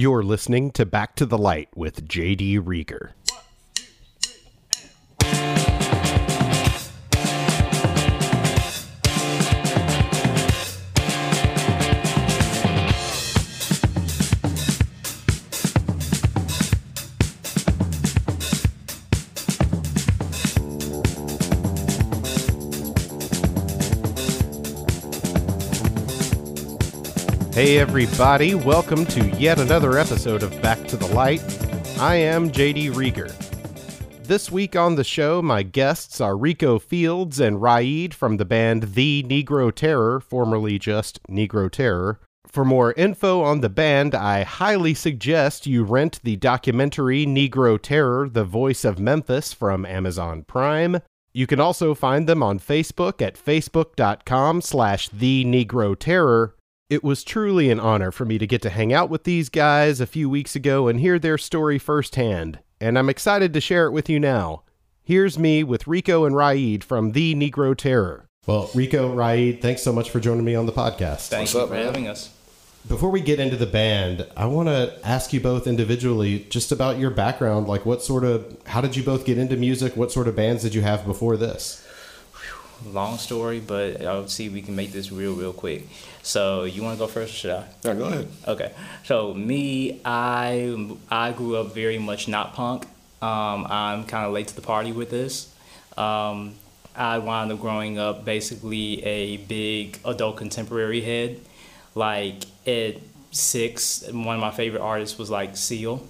You're listening to Back to the Light with JD Reager. Hey, everybody, welcome to yet another episode of Back to the Light. I am JD Reager. This week on the show, my guests are Rico Fields and Ra'id from the band The Negro Terror, formerly just Negro Terror. For more info on the band, I highly suggest you rent the documentary Negro Terror, The Voice of Memphis from Amazon Prime. You can also find them on Facebook at facebook.com slash The Negro Terror it was truly an honor for me to get to hang out with these guys a few weeks ago and hear their story firsthand, and I'm excited to share it with you now. Here's me with Rico and Ra'id from The Negro Terror. Well, Rico, Ra'id, thanks so much for joining me on the podcast. Thanks for having us. Before we get into the band, I want to ask you both individually just about your background. Like, what sort of, how did you both get into music? What sort of bands did you have before this? Long story, but I'll see if we can make this real, real quick. So you want to go first, or should I? Yeah, go ahead. Okay. So me, I I grew up very much not punk. Um, I'm kind of late to the party with this. Um, I wound up growing up basically a big adult contemporary head. Like at six, one of my favorite artists was like Seal.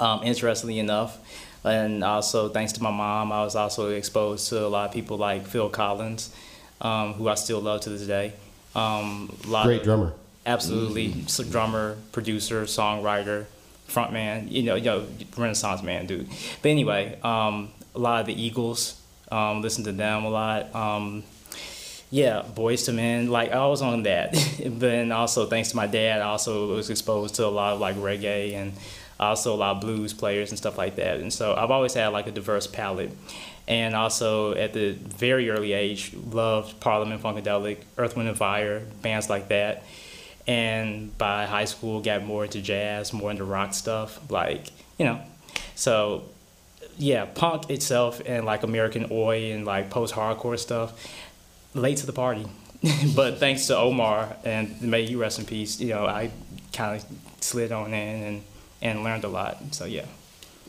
Um, interestingly enough, and also thanks to my mom, I was also exposed to a lot of people like Phil Collins, um, who I still love to this day. Um, Great of, drummer. Absolutely, mm-hmm. drummer, producer, songwriter, frontman. You know, you know, Renaissance man, dude. But anyway, um, a lot of the Eagles. Um, listen to them a lot. Um, yeah, Boyz II Men. Like I was on that. but then also thanks to my dad, I also was exposed to a lot of like reggae and also a lot of blues players and stuff like that. And so I've always had like a diverse palette. And also at the very early age, loved Parliament Funkadelic, Earth, Wind and Fire, bands like that. And by high school, got more into jazz, more into rock stuff, like you know. So yeah, punk itself and like American Oi and like post-hardcore stuff, late to the party. but thanks to Omar and may he rest in peace, you know, I kind of slid on in and and learned a lot. So yeah.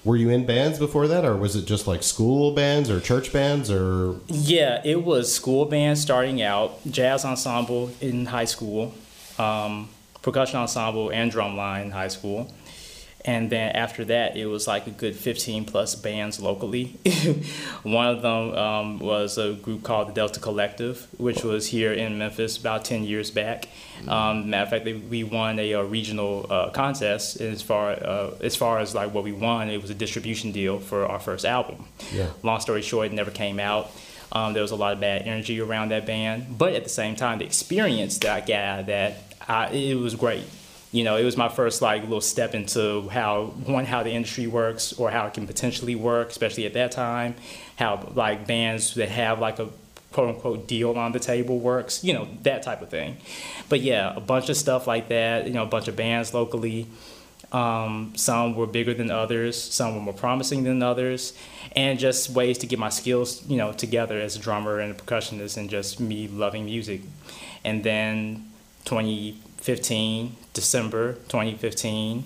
Were you in bands before that, or was it just like school bands or church bands, or? Yeah, it was school bands starting out, jazz ensemble in high school, um, percussion ensemble and drumline in high school and then after that it was like a good 15 plus bands locally. One of them um, was a group called the delta collective which was here in memphis about 10 years back. Um, matter of fact we won a, a regional uh, contest. As far uh, as far as like what we won it was a distribution deal for our first album. Yeah. long story short it never came out. Um, there was a lot of bad energy around that band. But at the same time the experience that i got out of that I, it was great you know, it was my first like little step into how one how the industry works or how it can potentially work, especially at that time. How like bands that have like a quote unquote deal on the table works, you know, that type of thing. But yeah, a bunch of stuff like that. You know, a bunch of bands locally. Um, some were bigger than others. Some were more promising than others, and just ways to get my skills, you know, together as a drummer and a percussionist, and just me loving music. And then 2015 December 2015,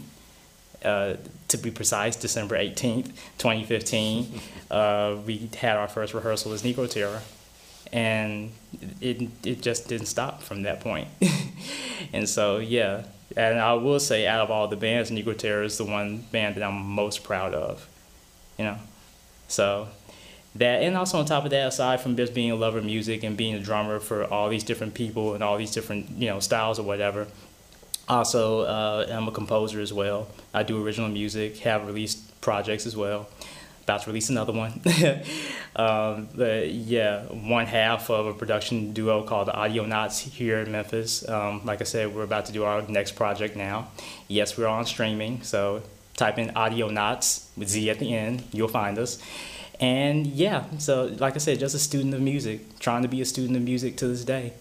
uh, to be precise, December 18th, 2015, uh, we had our first rehearsal as Negro Terror. And it, it just didn't stop from that point. and so, yeah. And I will say, out of all the bands, Negro Terror is the one band that I'm most proud of. You know? So, that and also on top of that aside from just being a lover of music and being a drummer for all these different people and all these different you know styles or whatever also, uh, I'm a composer as well. I do original music, have released projects as well. About to release another one. um, but yeah, one half of a production duo called the Knots here in Memphis. Um, like I said, we're about to do our next project now. Yes, we're on streaming, so type in Audio Knots with Z at the end, you'll find us. And yeah, so like I said, just a student of music, trying to be a student of music to this day.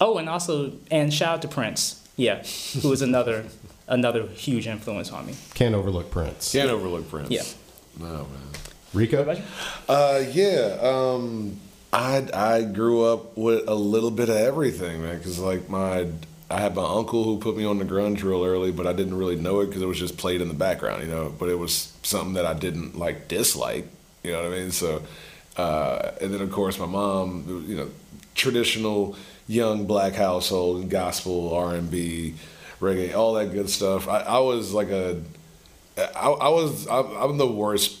Oh, and also, and shout out to Prince yeah, who was another another huge influence on me. Can't overlook Prince. Can't overlook Prince. Yeah. No man. Rico? Uh, yeah. Um, I I grew up with a little bit of everything, man. Because like my I had my uncle who put me on the grunge real early, but I didn't really know it because it was just played in the background, you know. But it was something that I didn't like dislike, you know what I mean? So, uh, and then of course my mom, you know, traditional young black household and gospel R and B, reggae, all that good stuff. I, I was like a, I, I was I, I'm the worst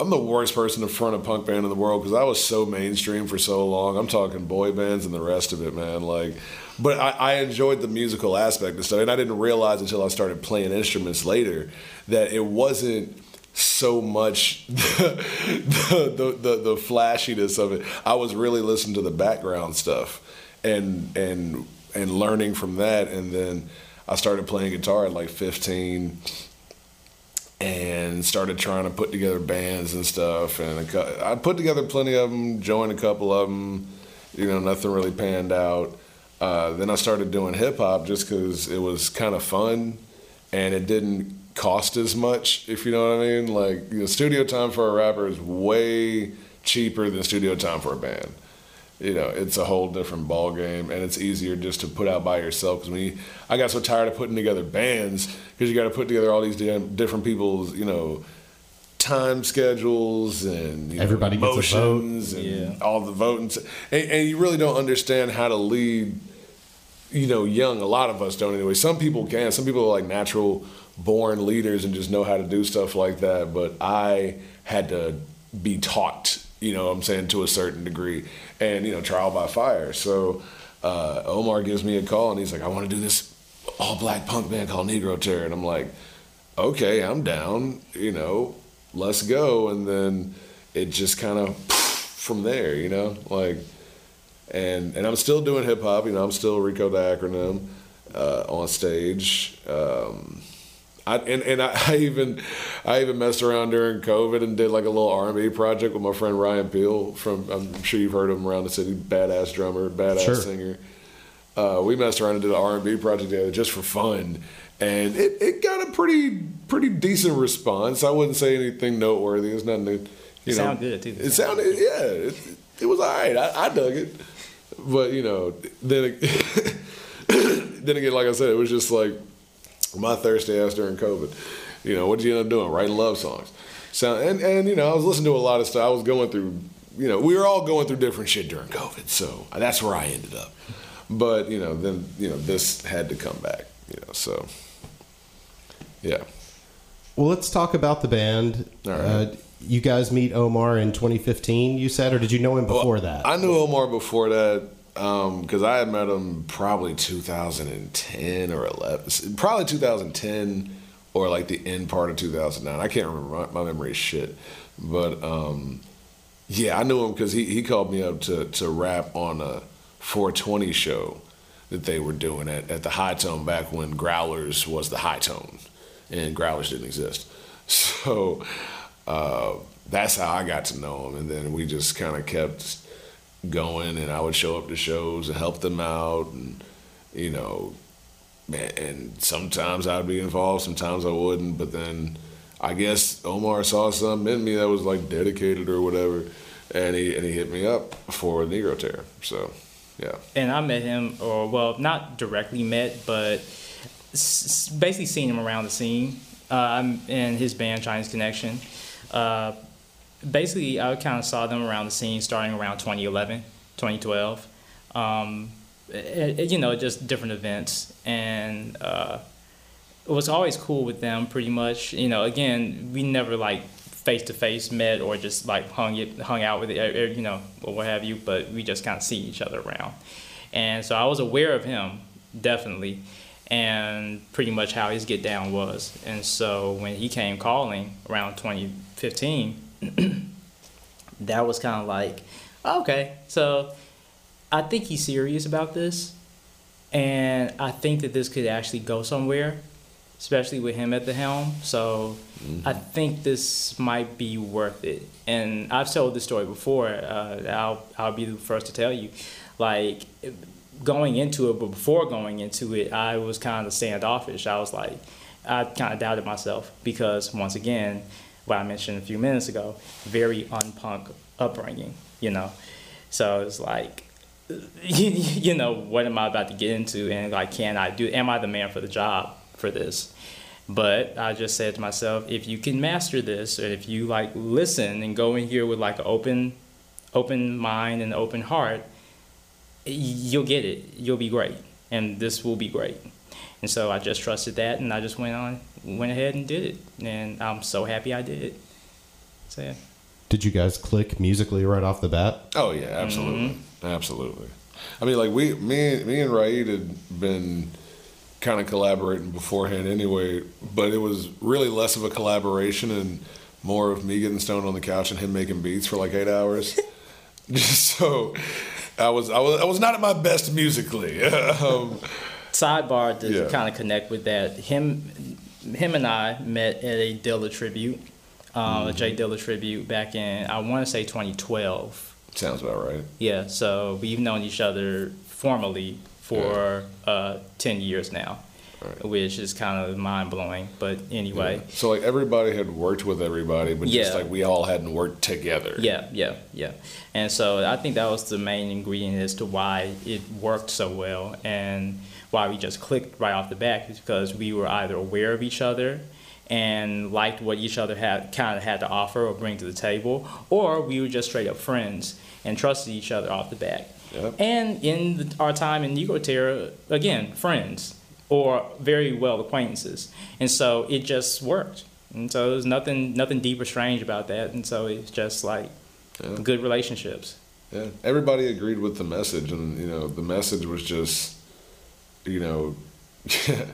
I'm the worst person to front a punk band in the world because I was so mainstream for so long. I'm talking boy bands and the rest of it, man. Like, but I, I enjoyed the musical aspect of stuff, and I didn't realize until I started playing instruments later that it wasn't so much the, the, the, the flashiness of it. I was really listening to the background stuff and and and learning from that, and then I started playing guitar at like 15 and started trying to put together bands and stuff. And I put together plenty of them, joined a couple of them. You know, nothing really panned out. Uh, then I started doing hip hop just because it was kind of fun, and it didn't cost as much. If you know what I mean, like you know, studio time for a rapper is way cheaper than studio time for a band you know, it's a whole different ball game, and it's easier just to put out by yourself. Because when you, I got so tired of putting together bands because you got to put together all these different people's, you know, time schedules and you everybody know, gets a vote, and yeah. all the voting, and, and you really don't understand how to lead. You know, young. A lot of us don't anyway. Some people can. Some people are like natural born leaders and just know how to do stuff like that. But I had to be taught you know I'm saying, to a certain degree, and, you know, trial by fire. So uh, Omar gives me a call and he's like, I want to do this all black punk band called Negro Terror. And I'm like, okay, I'm down, you know, let's go. And then it just kind of from there, you know, like, and and I'm still doing hip hop, you know, I'm still Rico the acronym uh, on stage. Um, I, and and I, I, even I even messed around during COVID and did like a little R&B project with my friend Ryan Peel from I'm sure you've heard of him around the city. Badass drummer, badass sure. singer. Uh, we messed around and did an R&B project together just for fun, and it, it got a pretty pretty decent response. I wouldn't say anything noteworthy. It's nothing. You it know, sounded good too. It, sounded yeah. It, it was all right. I, I dug it, but you know then then again, like I said, it was just like my thirsty ass during COVID. You know, what did you end up doing? Writing love songs. So and and you know, I was listening to a lot of stuff. I was going through, you know, we were all going through different shit during COVID. So that's where I ended up. But you know, then you know, this had to come back. You know, so yeah. Well, let's talk about the band. All right. Uh, you guys meet Omar in 2015, you said, or did you know him before well, that? I knew Omar before that because um, I had met him probably 2010 or 11, probably 2010 or like the end part of 2009. I can't remember. My, my memory is shit. But um, yeah, I knew him because he, he called me up to, to rap on a 420 show that they were doing at, at the Hi-Tone back when Growlers was the Hi-Tone and Growlers didn't exist. So uh, that's how I got to know him. And then we just kind of kept going and I would show up to shows and help them out and you know and sometimes I'd be involved sometimes I wouldn't but then I guess Omar saw something in me that was like dedicated or whatever and he and he hit me up for Negro Terror so yeah. And I met him or well not directly met but basically seen him around the scene uh, and his band Chinese Connection uh, basically, I kind of saw them around the scene starting around 2011, 2012. Um, it, it, you know, just different events. And uh, it was always cool with them, pretty much. You know, again, we never like face to face met or just like hung it, hung out with it, you know, or what have you. But we just kind of see each other around. And so I was aware of him, definitely, and pretty much how his get down was. And so when he came calling around 2015 that was kind of like, okay, so I think he's serious about this. And I think that this could actually go somewhere, especially with him at the helm. So mm-hmm. I think this might be worth it. And I've told this story before. Uh, I'll, I'll be the first to tell you. Like, going into it, but before going into it, I was kind of standoffish. I was like, I kind of doubted myself because once again, what I mentioned a few minutes ago, very unpunk upbringing, you know. So it's like, you, know, what am I about to get into, and like, can I do? Am I the man for the job for this? But I just said to myself, if you can master this, or if you like listen and go in here with like an open, open mind and open heart, you'll get it. You'll be great, and this will be great. And so I just trusted that, and I just went on, went ahead and did it, and I'm so happy I did it. So yeah. Did you guys click musically right off the bat? Oh yeah, absolutely, mm-hmm. absolutely. I mean, like we, me, me and Ra'id had been kind of collaborating beforehand anyway, but it was really less of a collaboration and more of me getting stoned on the couch and him making beats for like eight hours. Just so I was, I was, I was not at my best musically. um, Sidebar to yeah. kind of connect with that. Him, him and I met at a Dilla tribute, uh, mm-hmm. a J Dilla tribute back in I want to say 2012. Sounds about right. Yeah, so we've known each other formally for yeah. uh, 10 years now. Right. Which is kind of mind blowing, but anyway. Yeah. So like everybody had worked with everybody, but yeah. just like we all hadn't worked together. Yeah, yeah, yeah. And so I think that was the main ingredient as to why it worked so well and why we just clicked right off the bat is because we were either aware of each other and liked what each other had kind of had to offer or bring to the table, or we were just straight up friends and trusted each other off the bat. Yep. And in the, our time in Negro Terror, again, friends or very well acquaintances, and so it just worked. And so there's nothing nothing deep or strange about that. And so it's just like yeah. good relationships. Yeah, everybody agreed with the message, and you know the message was just, you know.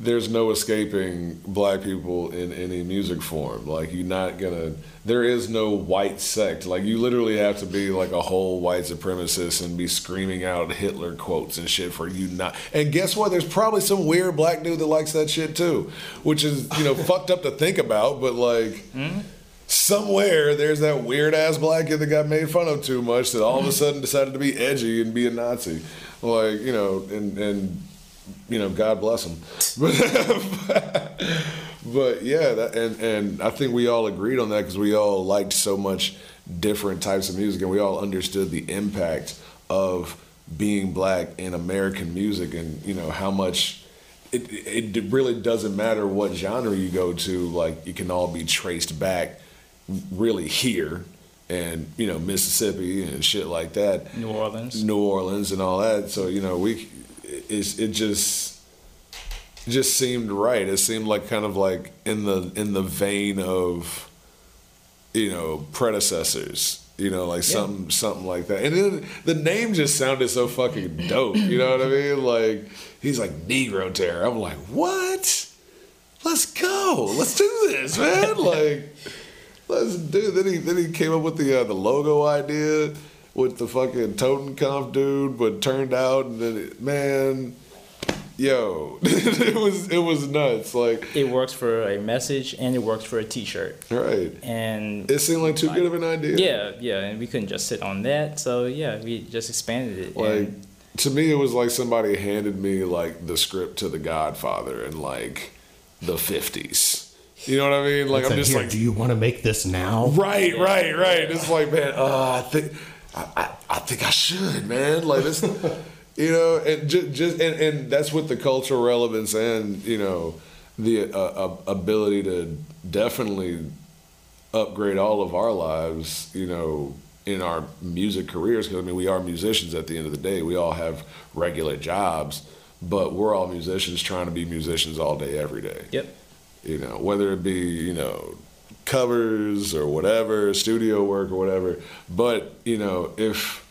there's no escaping black people in any music form. Like you're not gonna. There is no white sect. Like you literally have to be like a whole white supremacist and be screaming out Hitler quotes and shit for you not. And guess what? There's probably some weird black dude that likes that shit too, which is you know fucked up to think about. But like. Mm-hmm. Somewhere there's that weird ass black kid that got made fun of too much that all of a sudden decided to be edgy and be a Nazi, like you know, and and you know, God bless him. But, but yeah, that, and and I think we all agreed on that because we all liked so much different types of music, and we all understood the impact of being black in American music, and you know how much. It, it really doesn't matter what genre you go to, like it can all be traced back really here and you know Mississippi and shit like that. New Orleans. New Orleans and all that. So you know we it, it just it just seemed right. It seemed like kind of like in the in the vein of you know predecessors. You know, like yeah. something something like that. And then the name just sounded so fucking dope. You know what I mean? Like he's like Negro Terror. I'm like, what? Let's go. Let's do this, man. like, let's do. Then he then he came up with the uh, the logo idea with the fucking Totenkopf dude, but turned out and then it, man, yo, it was it was nuts. Like it works for a message and it works for a T-shirt. Right. And it seemed like too like, good of an idea. Yeah, yeah, and we couldn't just sit on that. So yeah, we just expanded it. Like and, to me, it was like somebody handed me like the script to The Godfather in like the fifties. You know what I mean? Like I'm just here, like, do you want to make this now? Right, right, right. It's like, man, uh, I think I, I, think I should, man. Like this, you know, and just, just and, and that's with the cultural relevance and you know the uh, uh, ability to definitely upgrade all of our lives, you know, in our music careers. Because I mean, we are musicians at the end of the day. We all have regular jobs, but we're all musicians trying to be musicians all day, every day. Yep. You know, whether it be you know covers or whatever, studio work or whatever. But you know, if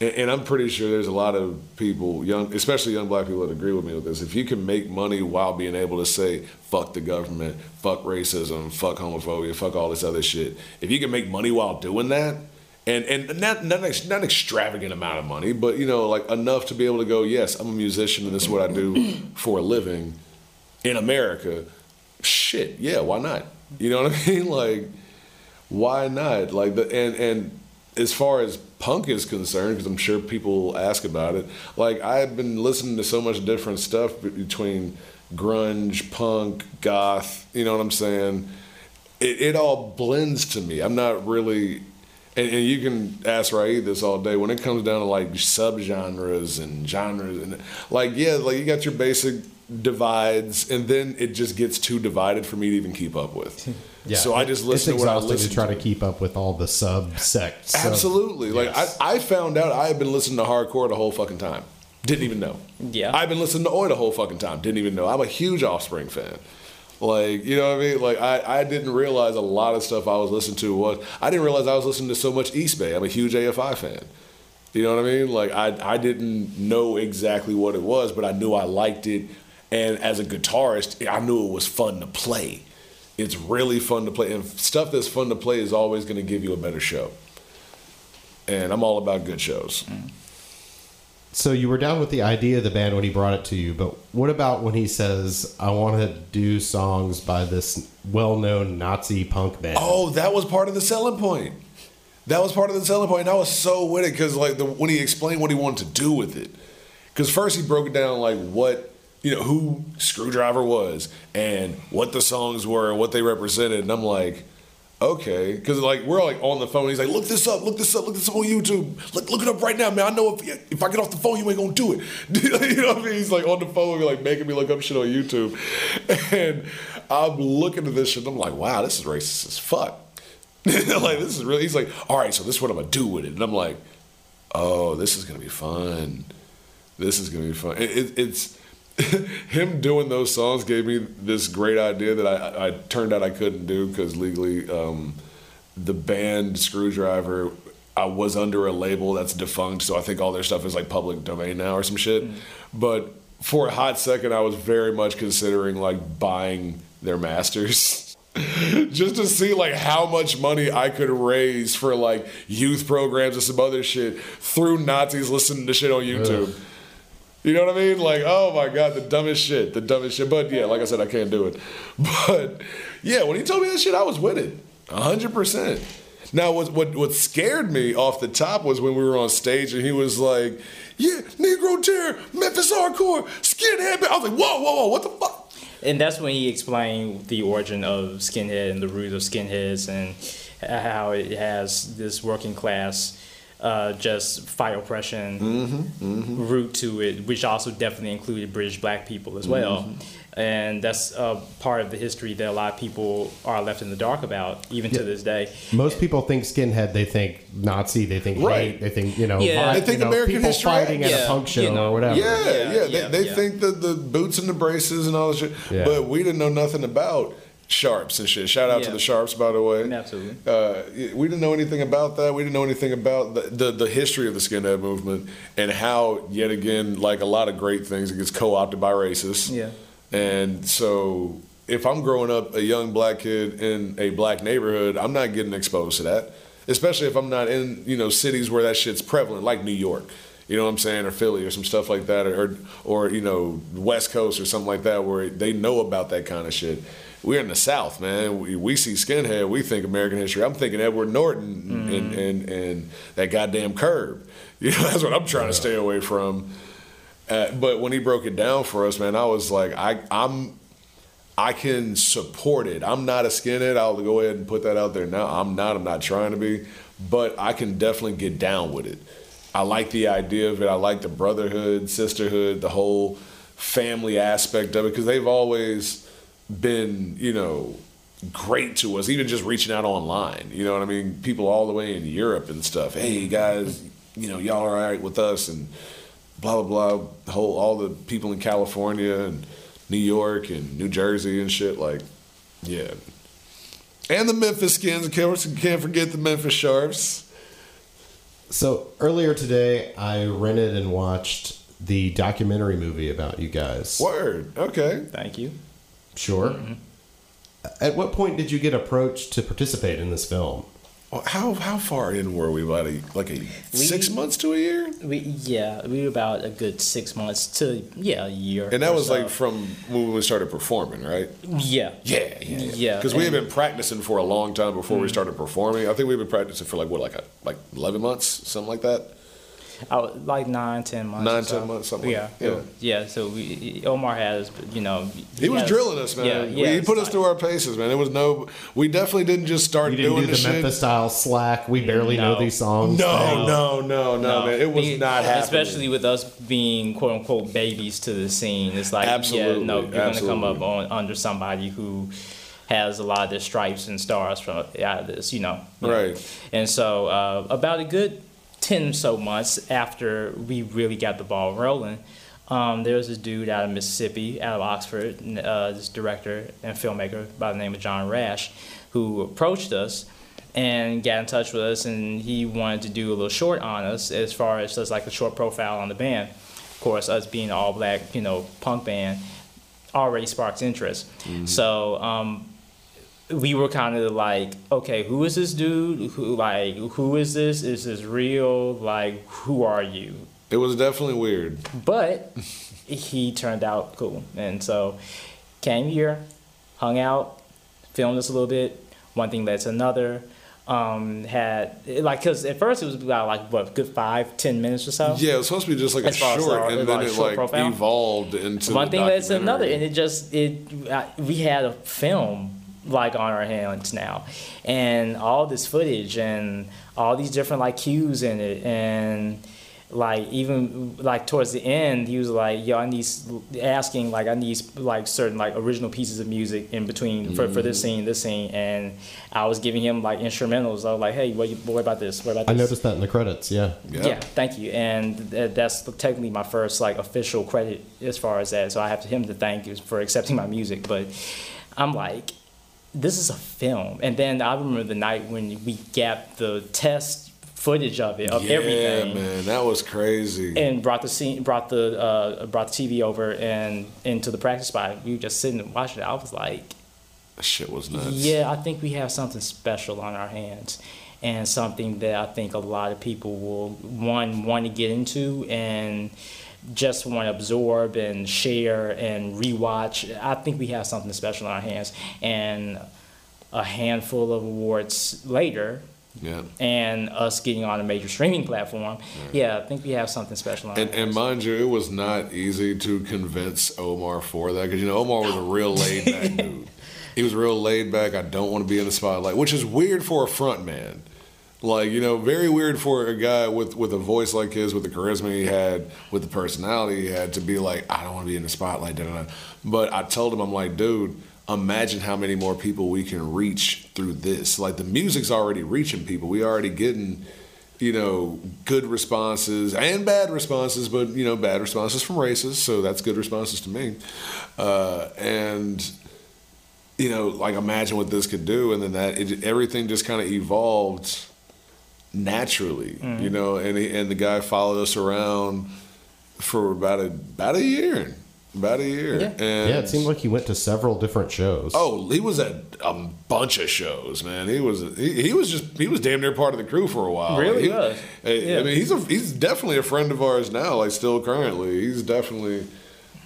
and I'm pretty sure there's a lot of people, young, especially young black people, that agree with me with this. If you can make money while being able to say "fuck the government," "fuck racism," "fuck homophobia," "fuck all this other shit," if you can make money while doing that, and and not not not an extravagant amount of money, but you know, like enough to be able to go, yes, I'm a musician and this is what I do for a living in America. Shit, yeah, why not? You know what I mean? Like, why not? Like the and and as far as punk is concerned, because I'm sure people ask about it. Like I've been listening to so much different stuff between grunge, punk, goth. You know what I'm saying? It, it all blends to me. I'm not really, and, and you can ask Ra'id this all day. When it comes down to like subgenres and genres, and like yeah, like you got your basic divides, and then it just gets too divided for me to even keep up with. Yeah, so I just listen to what I exhausting listen to try to keep up with all the subsects. of- Absolutely. Like Yes. I, I found out I had been listening to hardcore the whole fucking time. Didn't even know. Yeah. I've been listening to Oi the whole fucking time. Didn't even know. I'm a huge Offspring fan. Like, you know what I mean? Like I, I didn't realize a lot of stuff I was listening to was I didn't realize I was listening to so much East Bay. I'm a huge AFI fan. You know what I mean? Like I I didn't know exactly what it was, but I knew I liked it. And as a guitarist, I knew it was fun to play. It's really fun to play. And stuff that's fun to play is always going to give you a better show. And I'm all about good shows. Mm. So you were down with the idea of the band when he brought it to you, but what about when he says, "I want to do songs by this well-known Nazi punk band"? Oh, that was part of the selling point. That was part of the selling point. And I was so with it because like the, when he explained what he wanted to do with it, because first he broke it down like what you know who Skrewdriver was and what the songs were and what they represented, and I'm like, okay, because like we're like on the phone. He's like, look this up, look this up, look this up on YouTube. Look, look it up right now, man. I know if if I get off the phone, you ain't gonna do it. you know what I mean? He's like on the phone, like making me look up shit on YouTube, and I'm looking at this shit. and I'm like, wow, this is racist as fuck. like this is really. He's like, all right, so this is what I'm gonna do with it, and I'm like, oh, this is gonna be fun. This is gonna be fun. It, it, it's him doing those songs gave me this great idea that I, I turned out I couldn't do because legally, um, the band Skrewdriver, I was under a label that's defunct, so I think all their stuff is like public domain now or some shit. But for a hot second, I was very much considering like buying their masters. just to see like how much money I could raise for like youth programs and some other shit through Nazis listening to shit on YouTube. You know what I mean? Like, oh my god, the dumbest shit, the dumbest shit. But yeah, like I said, I can't do it. But yeah, when he told me that shit, I was with it, hundred percent. Now, what what what scared me off the top was when we were on stage and he was like, "Yeah, Negro Terror, Memphis Hardcore, Skinhead." I was like, "Whoa, whoa, whoa, what the fuck?" And that's when he explained the origin of skinhead and the roots of skinheads and how it has this working class, uh, just fight oppression mm-hmm, mm-hmm. root to it, which also definitely included British black people as well. Mm-hmm. And that's a part of the history that a lot of people are left in the dark about, even to this day. Most people think skinhead, they think Nazi, they think Right. hate, they think you know, Yeah. vi- They think you know, American people history. fighting at Yeah, a punk show you know. or whatever. Yeah, yeah. Yeah, They, yeah, they yeah. think the, the boots and the braces and all this shit. Yeah. But we didn't know nothing about sharps and shit. Shout out to the sharps, by the way. Absolutely. Uh, we didn't know anything about that. We didn't know anything about the, the, the history of the skinhead movement and how, yet again, like a lot of great things, it gets co opted by racists. Yeah. And so if I'm growing up a young black kid in a black neighborhood, I'm not getting exposed to that. Especially if I'm not in, you know, cities where that shit's prevalent, like New York. You know what I'm saying? Or Philly or some stuff like that. Or, or you know, West Coast or something like that where they know about that kind of shit. We're in the South, man. We, we see skinhead, we think American history. I'm thinking Edward Norton and, and, and that goddamn curb. You know, that's what I'm trying to stay away from. Uh, but when he broke it down for us, man, I was like, I, I'm, I can support it. I'm not a skinhead. I'll go ahead and put that out there now. I'm not. I'm not trying to be, but I can definitely get down with it. I like the idea of it. I like the brotherhood, sisterhood, the whole family aspect of it because they've always been, you know, great to us. Even just reaching out online, you know what I mean. People all the way in Europe and stuff. Hey guys, you know, y'all are all right with us and blah blah blah. The whole all the people in California and New York and New Jersey and shit. Like, yeah. And the Memphis Skins. Can't, can't forget the Memphis Sharps. So earlier today, I rented and watched the documentary movie about you guys. Word. Okay. Thank you. Sure. At what point did you get approached to participate in this film? How how far in were we? About a, like a six months to a year? We yeah, we were about a good six months to yeah a year. And that or was so. like from when we started performing, right? yeah Yeah, yeah, Yeah, Because we had been practicing for a long time before we mm. started performing. I think we've been practicing for like what, like a, like eleven months, something like that. I was like nine, ten months. Nine, or so. 10 months, something Yeah, like- yeah. yeah. So we, Omar has, you know, He was has- drilling us, man. Yeah, yeah. he put us like- through our paces, man. It was no, we definitely didn't just start We didn't doing do the shit. Memphis style slack. We barely know No. these songs. No, thing. no, no, no, man. It was We- not happening. Especially with us being quote unquote babies to the scene. It's like, Absolutely, yeah, no, you're going to come up on, under somebody who has a lot of the stripes and stars from out of this, you know. you know. Right. And so, uh, about a good 10 so months after we really got the ball rolling, um, there was this dude out of Mississippi, out of Oxford, uh, this director and filmmaker by the name of John Rash, who approached us and got in touch with us, and he wanted to do a little short on us as far as just like a short profile on the band. Of course, us being an all black, you know, punk band already sparks interest. So, um, we were kind of like, okay, who is this dude? Who like who is this? Is this real? Like, who are you? It was definitely weird. But he turned out cool, and so came here, hung out, filmed us a little bit. One thing led to another. Um, had like because at first it was about like what good five ten minutes or so. Yeah, it was supposed to be just like a short, our- and then it like profile? evolved into one thing led to another, and it just it uh, we had a film like on our hands now, and all this footage and all these different like cues in it, and like even like towards the end, he was like, "Yo, I need asking like I need like certain like original pieces of music in between for, for this mm-hmm. scene, this scene," and I was giving him like instrumentals. I was like, "Hey, what, you, what about this? What about this? I noticed that in the credits. Yeah. Yeah. Yeah, thank you. And th- that's technically my first like official credit as far as that. So I have to him to thank you for accepting my music. But I'm like, this is a film. And then I remember the night when we got the test footage of it of yeah, everything. man, that was crazy. And brought the scene, brought the uh, brought the TV over and into the practice spot. We were just sitting and watching it. I was like, That shit was nuts. yeah, I think we have something special on our hands, and something that I think a lot of people will one want to get into and just want to absorb and share and rewatch. I think we have something special on our hands, and a handful of awards later. Yeah. And us getting on a major streaming platform, yeah, I think we have something special on our And, and mind you, it was not easy to convince Omar for that because you know Omar was a real laid back dude. He was real laid back. I don't want to be in the spotlight, which is weird for a front man. Like you know, very weird for a guy with with a voice like his, with the charisma he had, with the personality he had, to be like, I don't want to be in the spotlight. Da, da, da. But I told him, I'm like, dude, imagine how many more people we can reach through this. Like the music's already reaching people. We already getting you know, good responses and bad responses, but you know, bad responses from racists, so that's good responses to me. Uh, and you know, like imagine what this could do, and then that it, everything just kind of evolved naturally, you mm-hmm. know. And he, and the guy followed us around for about a about a year, about a year. Yeah. And Yeah, it seemed like he went to several different shows. Oh, he was at a bunch of shows, man. He was he, he was just he was damn near part of the crew for a while. Really He- was. I, I mean, he's a he's definitely a friend of ours now. Like still currently, he's definitely.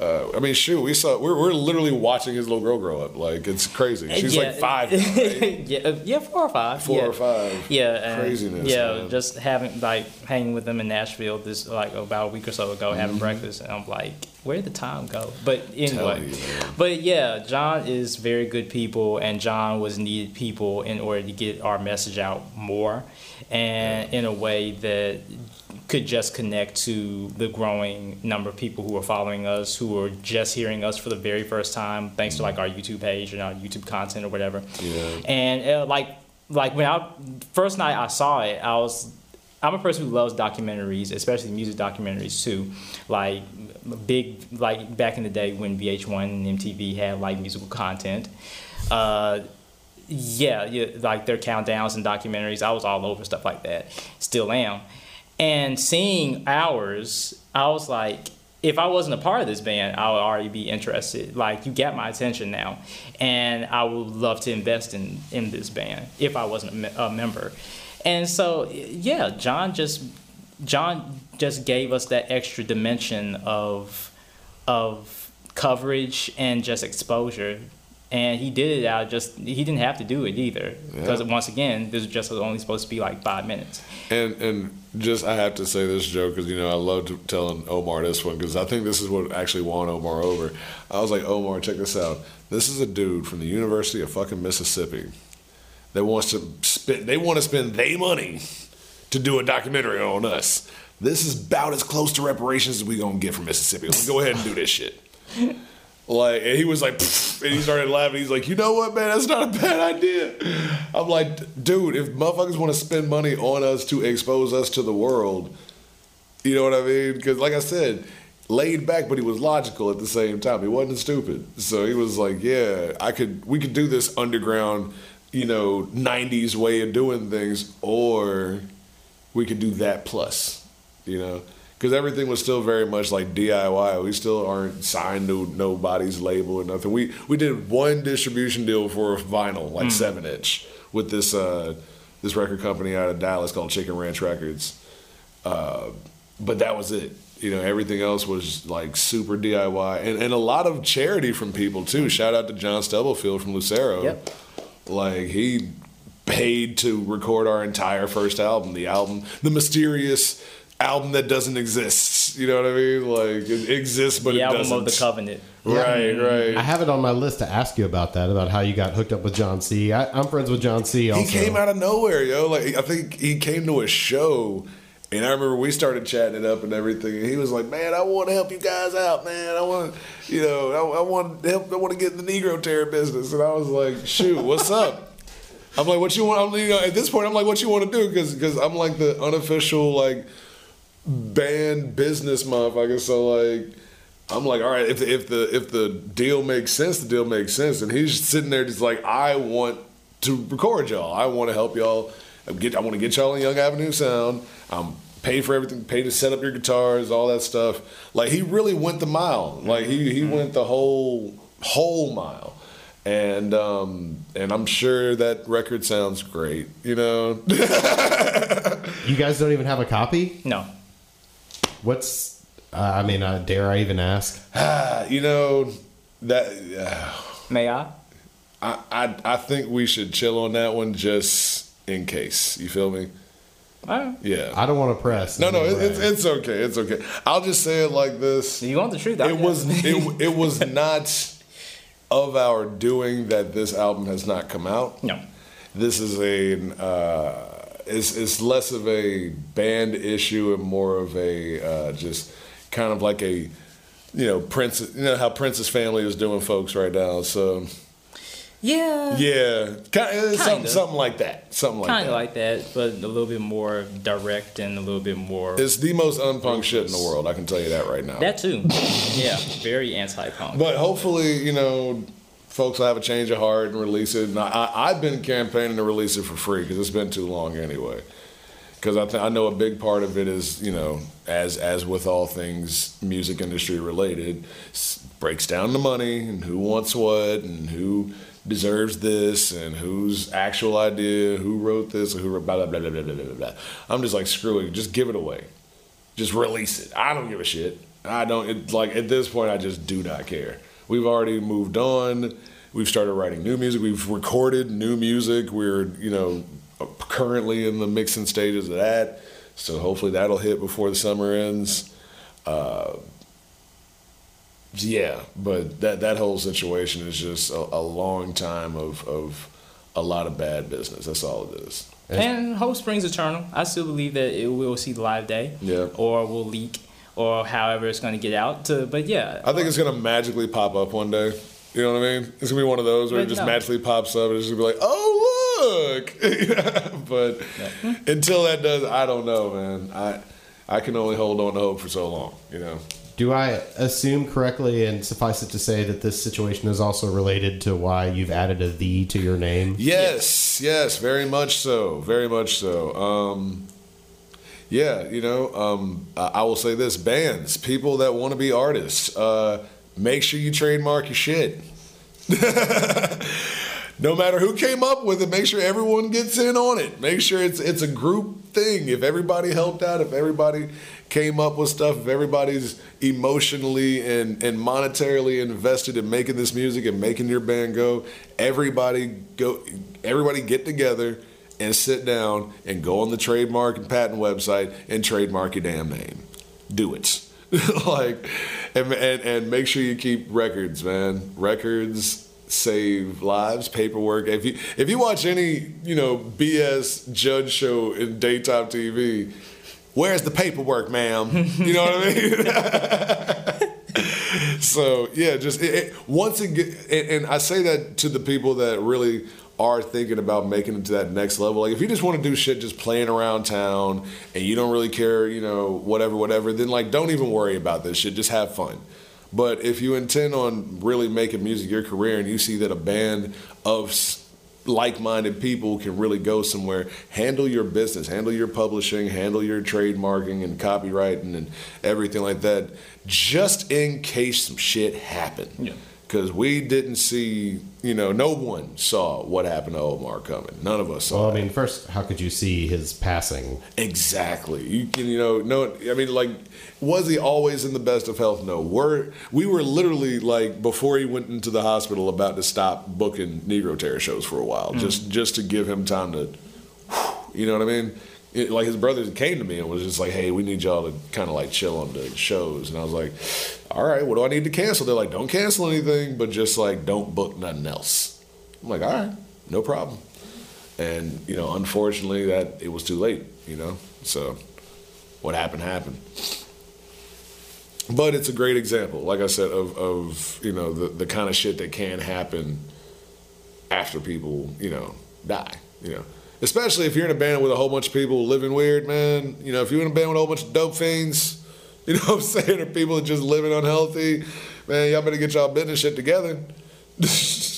Uh, I mean, shoot, we saw we're we're literally watching his little girl grow up. Like it's crazy. She's like five. Now, right? yeah, uh, yeah, four or five. Four yeah. or five. Yeah, Craziness, Yeah, man. just having like hanging with them in Nashville this like about a week or so ago, having Mm-hmm. breakfast, and I'm like, where did the time go? But anyway, you, but yeah, John is very good people, and John was needed people in order to get our message out more, and in a way that could just connect to the growing number of people who are following us, who are just hearing us for the very first time, thanks to like our YouTube page and our YouTube content or whatever. Yeah. And uh, like like when I first night I saw it, I was I'm a person who loves documentaries, especially music documentaries too. Like big like back in the day when VH1 and MTV had like musical content. Uh, yeah, yeah, like their countdowns and documentaries. I was all over stuff like that. Still am. And seeing ours, I was like, if I wasn't a part of this band, I would already be interested. Like, you got my attention now, and I would love to invest in in this band if I wasn't a, me- a member. And so, yeah, John just John just gave us that extra dimension of of coverage and just exposure and he did it out just he didn't have to do it either because once again this was just only supposed to be like five minutes And and just I have to say this joke because you know I love telling Omar this one because I think this is what actually won Omar over. I was like Omar, check this out. This is a dude from the University of fucking Mississippi that wants to spend. They want to spend their money to do a documentary on us. This is about as close to reparations as we gonna get from Mississippi. Let's go ahead and do this shit. Like, and he was like, and he started laughing. He's like, you know what, man, that's not a bad idea. I'm like, dude, if motherfuckers want to spend money on us to expose us to the world, you know what I mean? Because, like I said, laid back, but he was logical at the same time. He wasn't stupid. So he was like, yeah, I could, we could do this underground, you know, 90s way of doing things, or we could do that plus, you know? Because everything was still very much like DIY. We still aren't signed to nobody's label or nothing. We we did one distribution deal for vinyl, like seven inch, with this uh, this record company out of Dallas called Chicken Ranch Records. Uh, but that was it. You know, everything else was like super DIY and, and a lot of charity from people too. Shout out to John Stubblefield from Lucero. Yep. Like he paid to record our entire first album, the album, the mysterious album that doesn't exist. You know what I mean? Like it exists, but the it album doesn't. of the covenant Right, right. I have it on my list to ask you about that, about how you got hooked up with John C. I, I'm friends with John C. Also. He came out of nowhere, yo. Like I think he came to a show, and I remember we started chatting it up and everything. And he was like, "Man, I want to help you guys out, man. I want, you know, I, I want to help. I want to get in the Negro Terror business." And I was like, "Shoot, what's up?" I'm like, "What you want?" I'm, you know, at this point, I'm like, "What you want to do?" Because Because I'm like the unofficial like band business motherfucker. So like. I'm like, all right, if the, if the if the deal makes sense, the deal makes sense. And he's sitting there just like, I want to record y'all. I want to help y'all. Get I want to get y'all on Young Avenue Sound. I'm paid for everything, paid to set up your guitars, all that stuff. Like he really went the mile. Like he he went the whole whole mile. And um and I'm sure that record sounds great, you know. You guys don't even have a copy? no What's, uh, I mean, uh, dare I even ask? you know that uh, may i I, I I think we should chill on that one just in case. You feel me? All right. Yeah. I don't want to press. no, no, it, it's it's okay. It's okay. I'll just say it like this. you want the truth I It was it, it was not of our doing that this album has not come out. no This is a uh, it's it's less of a band issue and more of a uh, just kind of like a you know Prince. You know how Prince's family is doing, folks, right now. So yeah yeah, kind of, something Kinda. something like that. Something like kind that. of like that but a little bit more direct and a little bit more It's the most unpunk shit in the world. I can tell you that right now. that too yeah very anti-punk But hopefully, you know, folks will have a change of heart and release it. And I, I've been campaigning to release it for free because it's been too long anyway. Because I, th- I know a big part of it is, you know, as as with all things music industry related, breaks down the money and who wants what and who deserves this and whose actual idea, who wrote this, who wrote blah blah blah blah blah blah blah. blah. I'm just like screw it, just give it away just release it. I don't give a shit. I don't it, like at this point. I just do not care. We've already moved on. We've started writing new music. We've recorded new music. We're you know currently in the mixing stages of that. So hopefully that'll hit before the summer ends. Uh, yeah, but that that whole situation is just a, a long time of of a lot of bad business. That's all it is. And hope springs eternal. I still believe that it will see the live day. Yeah. Or will leak, or however it's going to get out. To, but yeah, I think it's gonna magically pop up one day. You know what I mean? It's gonna be one of those where it just no. magically pops up and it's gonna be like, oh look. but until that does, I don't know, man. I I can only hold on to hope for so long. You know. Do I assume correctly and suffice it to say that this situation is also related to why you've added a "the" to your name? Yes, yes, very much so, very much so. Um, yeah, you know, um, I will say this: bands, people that want to be artists, uh, make sure you trademark your shit. no matter who came up with it, make sure everyone gets in on it. Make sure it's it's a group thing. If everybody helped out, if everybody came up with stuff, if everybody's emotionally and, and monetarily invested in making this music and making your band go, everybody go everybody get together and sit down and go on the trademark and patent website and trademark your damn name. Do it. like and, and and make sure you keep records, man. Records save lives. Paperwork. If you if you watch any you know BS judge show in daytime TV, where's the paperwork, ma'am? You know what I mean? so yeah, just it, it, once get, and, and I say that to the people that really are thinking about making it to that next level. Like if you just want to do shit just playing around town and you don't really care, you know, whatever, whatever, then like don't even worry about this shit. Just have fun. But if you intend on really making music your career and you see that a band of like-minded people can really go somewhere, handle your business, handle your publishing, handle your trademarking and copywriting and everything like that, just in case some shit happened. Yeah because we didn't see, you know, no one saw what happened to Omar coming. None of us saw. Well, I mean, first, how could you see his passing? Exactly. You can, you know, no. I mean, like, was he always in the best of health? No. We're we were literally like before he went into the hospital about to stop booking Negro Terror shows for a while, mm. just just to give him time to, you know what I mean? It, like his brothers came to me and was just like, "Hey, we need y'all to kind of like chill on the shows." And I was like, "All right, what do I need to cancel?" They're like, "Don't cancel anything, but just like don't book nothing else." I'm like, "All right, no problem." And you know, unfortunately, that it was too late. You know, so what happened happened. But it's a great example, like I said, of, of you know the the kind of shit that can happen after people you know die. You know especially if you're in a band with a whole bunch of people living weird, man. You know, if you're in a band with a whole bunch of dope fiends, you know what I'm saying, or people just living unhealthy, man, y'all better get y'all business shit together.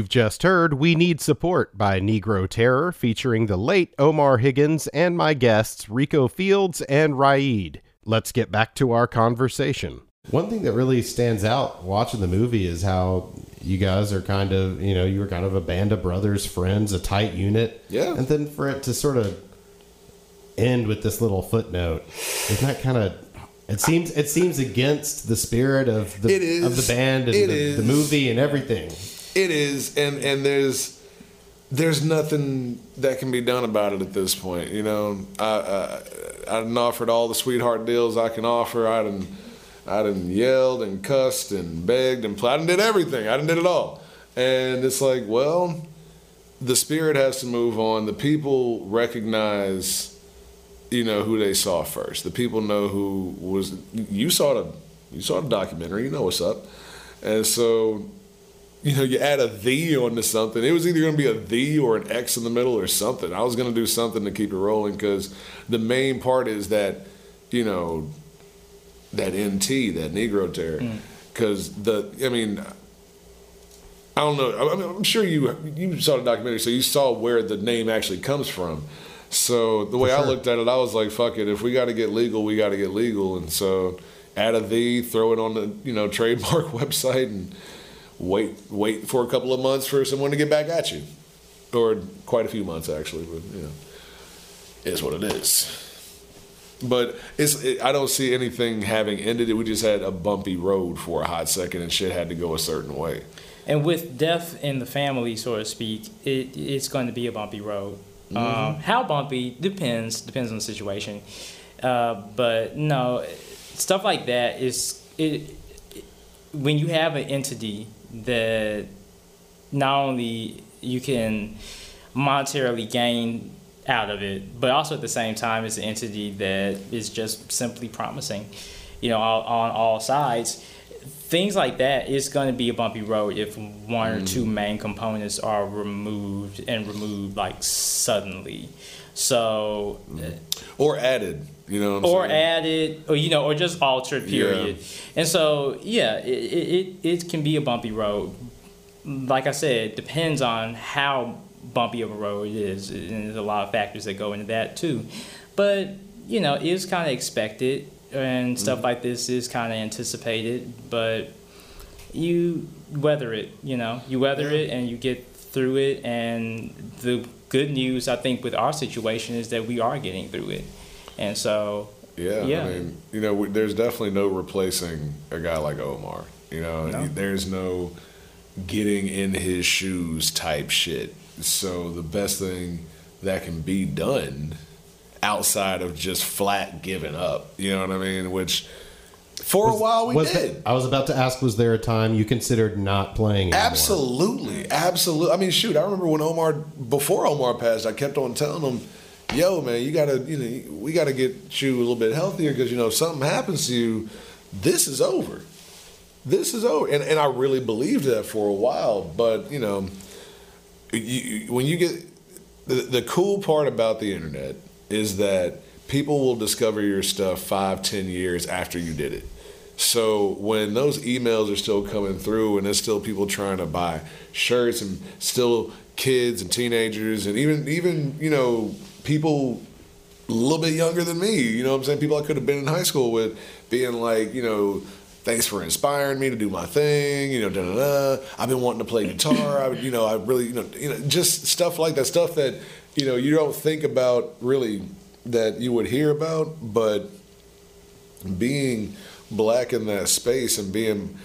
You've just heard We Need Support by Negro Terror, featuring the late Omar Higgins and my guests Rico Fields and Ra'id. Let's get back to our conversation. One thing that really stands out watching the movie is how you guys are kind of, you know, you were kind of a band of brothers, friends, a tight unit. Yeah. And then for it to sort of end with this little footnote, isn't that kind of. It seems it seems against the spirit of the It is. of the band and It the, is. the movie and everything. It is, and and there's there's nothing that can be done about it at this point. You know, I I, I offered all the sweetheart deals I can offer. I done I done yelled and cussed and begged and pl- I done did everything. I done did it all, and it's like, well, the spirit has to move on. The people recognize, you know, who they saw first. The people know who was. You saw the you saw the documentary. You know what's up, and so you know, you add a the onto something. It was either going to be a the or an X in the middle or something. I was going to do something to keep it rolling because the main part is that, you know, that NT, that Negro terror. Because mm. the, I mean, I don't know. I mean, I'm sure you you saw the documentary, so you saw where the name actually comes from. So the way I looked at it, I was like, "Fuck it! If we got to get legal, we got to get legal." And so, add a the, throw it on the you know trademark website, and wait wait for a couple of months for someone to get back at you, or quite a few months actually. But you know, is what it is. But it's it, I don't see anything having ended it. We just had a bumpy road for a hot second, and shit had to go a certain way. And with death in the family, so to speak, it, it's going to be a bumpy road. Um, how bumpy depends depends on the situation. Uh, but no, stuff like that is it, it. When you have an entity that not only you can monetarily gain out of it, but also at the same time it's an entity that is just simply promising, you know, all, on all sides. Things like that is going to be a bumpy road if one or mm. two main components are removed and removed like suddenly. So, Or added, you know. What I'm or saying? added, or you know, or just altered. Period. And so, yeah, it, it it can be a bumpy road. Like I said, it depends on how bumpy of a road it is, and there's a lot of factors that go into that too. But you know, it's kind of expected, and mm-hmm. stuff like this is kind of anticipated. But you weather it, you know, you weather it, and you get through it. And the good news, I think, with our situation is that we are getting through it, and so Yeah, Yeah. I mean, you know, there's definitely no replacing a guy like Omar. You know, No. there's no getting in his shoes type shit. So the best thing that can be done outside of just flat giving up, you know what I mean? Which for a while we was did. that- I was about to ask, was there a time you considered not playing anymore? Absolutely, absolutely. I mean, shoot, I remember when Omar, before Omar passed, I kept on telling him, "Yo, man, you gotta, you know, we gotta get you a little bit healthier because you know if something happens to you, this is over. This is over." And and I really believed that for a while, but you know, you, when you get the, the cool part about the internet is that people will discover your stuff five, ten years after you did it. So when those emails are still coming through and there's still people trying to buy shirts and still kids and teenagers and even even you know people a little bit younger than me, you know what I'm saying? People I could have been in high school with being like, you know, thanks for inspiring me to do my thing, you know, da da da. I've been wanting to play guitar. I, you know, I really, you know, you know, just stuff like that, stuff that, you know, you don't think about really that you would hear about, but being black in that space and being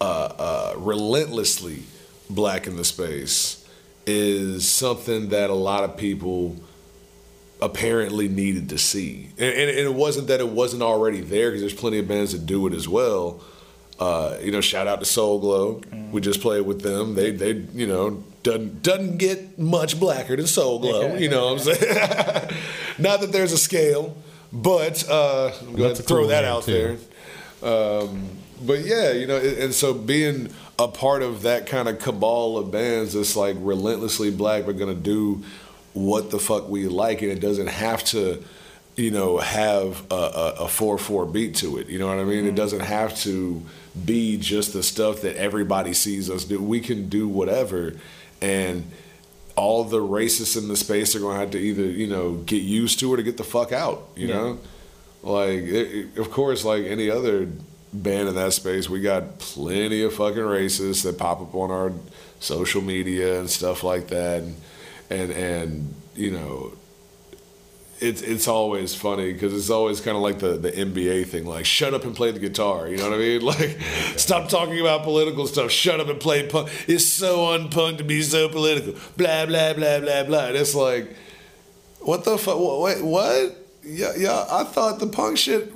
uh, uh, relentlessly black in the space is something that a lot of people apparently needed to see. And, and, and it wasn't that it wasn't already there because there's plenty of bands that do it as well. Uh, you know, shout out to Soul Glo. We just played with them. They, they, you know, doesn't doesn't get much blacker than Soul Glo. You know what I'm saying? Not that there's a scale, but uh, I'm going to throw cool that out too. there. Um, but yeah, you know, and and so being a part of that kind of cabal of bands that's like relentlessly black, but gonna do what the fuck we like, and it doesn't have to, you know, have a, a, a four four beat to it. You know what I mean? It mm-hmm. doesn't have to be just the stuff that everybody sees us do. We can do whatever, and all the racists in the space are going to have to either you know get used to it or get the fuck out. You Yeah. know, like it, it- of course, like any other band in that space, we got plenty of fucking racists that pop up on our social media and stuff like that, and and, and you know. It's it's always funny because it's always kind of like the, the NBA thing, like shut up and play the guitar. You know what I mean? Like, stop talking about political stuff. Shut up and play punk. It's so unpunk to be so political. Blah blah blah blah blah. And it's like, what the fuck? Wait, what? Yeah, yeah. I thought the punk shit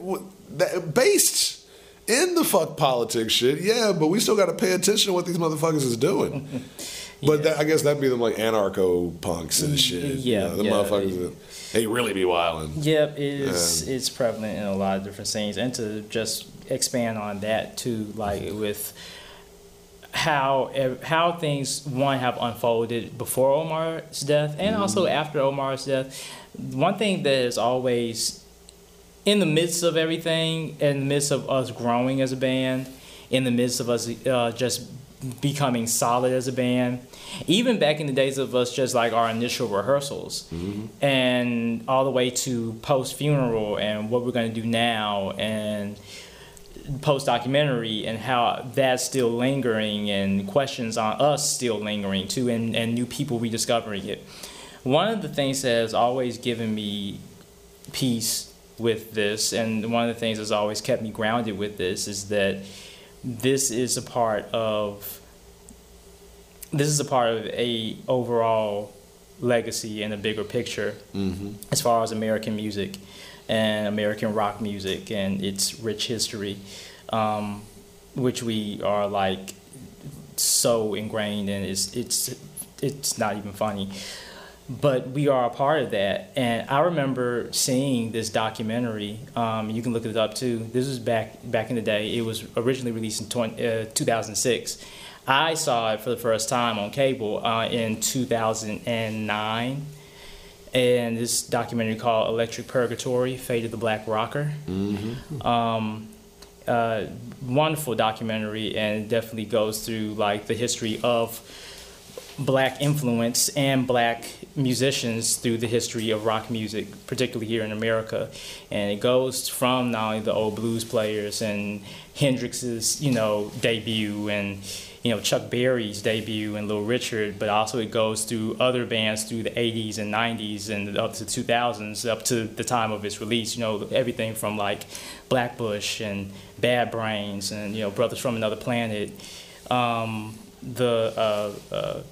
that based in the fuck politics shit. Yeah, but we still got to pay attention to what these motherfuckers is doing. But that, I guess that'd be them like anarcho punks and mm, shit. yeah, you know, the yeah. motherfuckers that they really be wilding. Yep, it's it's prevalent in a lot of different scenes, and to just expand on that too, like mm-hmm. with how how things one have unfolded before Omar's death and also mm-hmm. after Omar's death. One thing that is always in the midst of everything, in the midst of us growing as a band, in the midst of us uh, just becoming solid as a band, even back in the days of us just like our initial rehearsals, mm-hmm. and all the way to post funeral and what we're going to do now and post documentary and how that's still lingering and questions on us still lingering too and, and new people rediscovering it. One of the things that has always given me peace with this and one of the things that's always kept me grounded with this is that this is a part of this is a part of a overall legacy and a bigger picture as far as American music and American rock music and its rich history, um, which we are like so ingrained in. It's it's it's not even funny, but we are a part of that. And I remember seeing this documentary. Um, you can look it up too. This was back back in the day. It was originally released in 20, uh, 2006. I saw it for the first time on cable uh, in 2009 and this documentary called Electric Purgatory: Fate of the Black Rocker. Um, uh, wonderful documentary, and definitely goes through like the history of black influence and black musicians through the history of rock music, particularly here in America. And it goes from not only the old blues players and Hendrix's, you know, debut and you know Chuck Berry's debut and Little Richard, but also it goes through other bands through the 80s and 90s and up to 2000s, up to the time of its release. You know, everything from like Blackbush and Bad Brains and you know Brothers from Another Planet. Um, the uh, uh,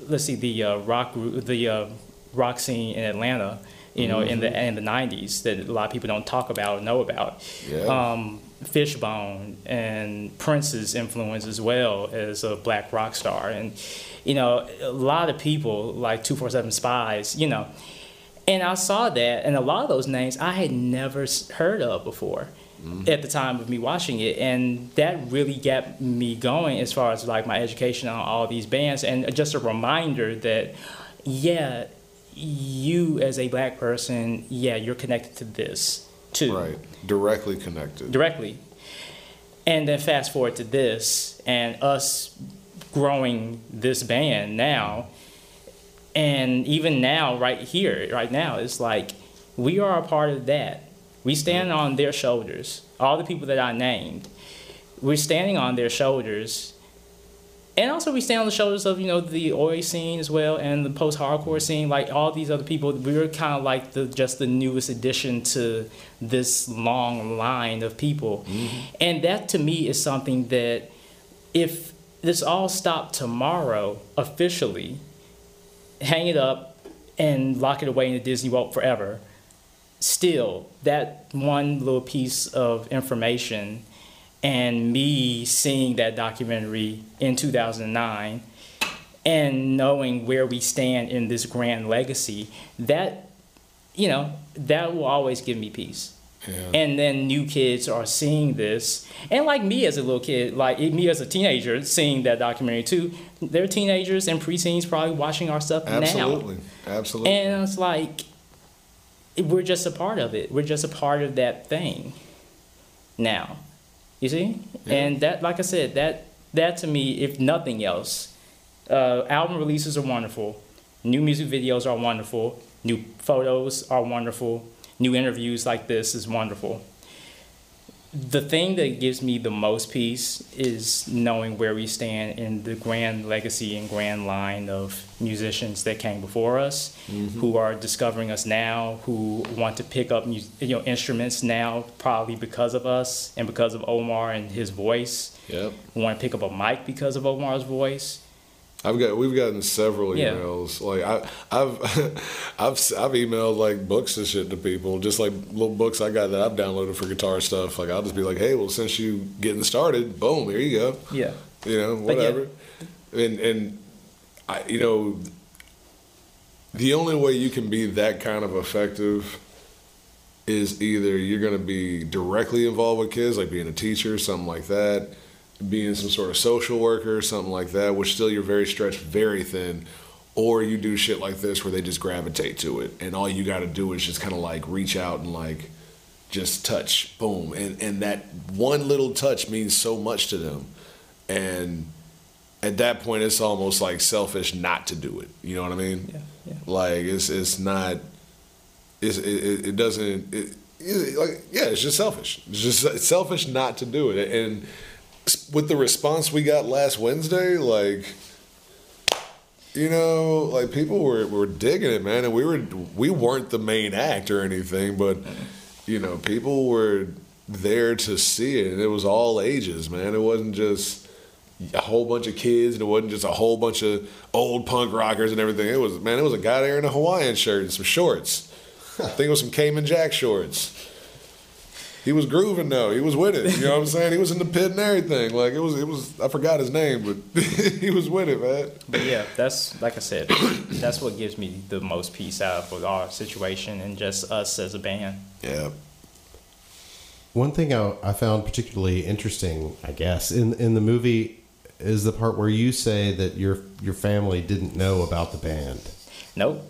let's see the uh, rock the uh, rock scene in Atlanta, you know, in the in the '90s that a lot of people don't talk about or know about. Yeah. Um, Fishbone and Prince's influence as well as a black rock star, and you know, a lot of people like Two Four Seven Spyz, you know, and I saw that, and a lot of those names I had never heard of before. Mm-hmm. at the time of me watching it, and that really got me going as far as like my education on all these bands, and just a reminder that, yeah, you as a black person, yeah, you're connected to this too, Right. Directly connected. directly. And then fast forward to this, and us growing this band now, and even now, right here, right now, it's like we are a part of that. We stand on their shoulders. All the people that I named, we're standing on their shoulders. And also, we stand on the shoulders of you know the oi scene as well, and the post-hardcore scene. Like all these other people, we were kind of like the just the newest addition to this long line of people, mm-hmm. and that to me is something that if this all stopped tomorrow officially, hang it up and lock it away in the Disney Vault forever. Still, that one little piece of information and me seeing that documentary in 2009 and knowing where we stand in this grand legacy, that, you know, that will always give me peace. Yeah. And then new kids are seeing this, and like me as a little kid, like me as a teenager, seeing that documentary too. They're teenagers and preteens probably watching our stuff now. Absolutely. Absolutely. And it's like, we're just a part of it. We're just a part of that thing now. You see? Yeah. And that, like I said, that, that to me, if nothing else, uh, album releases are wonderful. New music videos are wonderful. New photos are wonderful. New interviews like this is wonderful. The thing that gives me the most peace is knowing where we stand in the grand legacy and grand line of musicians that came before us, mm-hmm. who are discovering us now, who want to pick up you know instruments now, probably because of us and because of Omar and his voice. yep. Who want to pick up a mic because of Omar's voice. I've got we've gotten several Yeah. emails. Like I, I've I've I've emailed like books and shit to people, just like little books I got that I've downloaded for guitar stuff. Like I'll just be like, hey, well, since you getting started, boom, here you go. Yeah. You know, But yeah. whatever. And and I, you know, the only way you can be that kind of effective is either you're going to be directly involved with kids, like being a teacher, something like that, being some sort of social worker, something like that, which still you're very stretched very thin, or you do shit like this where they just gravitate to it, and all you got to do is just kind of like reach out and like just touch, boom, and and that one little touch means so much to them, and at that point it's almost like selfish not to do it. You know what I mean? Yeah, yeah. Like it's it's not. It's, it, it doesn't. It, it, like yeah, it's just selfish. It's just it's selfish not to do it. And with the response we got last Wednesday, like you know, like people were were digging it, man. And we were we weren't the main act or anything, but you know, people were there to see it, and it was all ages, man. It wasn't just a whole bunch of kids, and it wasn't just a whole bunch of old punk rockers and everything. It was man, it was a guy there in a Hawaiian shirt and some shorts. I think it was some Cayman Jack shorts. He was grooving though. He was with it. You know what I'm saying? He was in the pit and everything. Like it was, it was. I forgot his name, but he was with it, man. But yeah, that's like I said, that's what gives me the most peace out of our situation and just us as a band. Yeah. One thing I, I found particularly interesting, I guess, in in the movie is the part where you say that your your family didn't know about the band. Nope.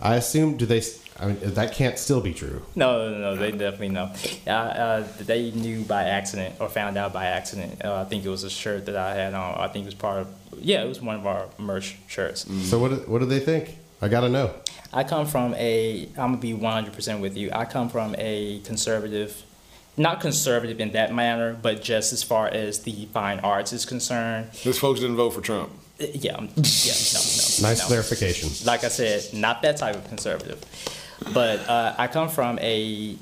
I assume do they? S- I mean, that can't still be true. No, no, no, they definitely know. Uh, uh, they knew by accident or found out by accident. Uh, I think it was a shirt that I had on. I think it was part of, yeah, it was one of our merch shirts. So what? do- What do they think? I gotta know. I come from a, I'm gonna be 100% with you. I come from a conservative, not conservative in that manner, but just as far as the fine arts is concerned. This folks didn't vote for Trump. Uh, Yeah, yeah, no, no. Nice no. clarification. like I said, not that type of conservative. But uh, I come from a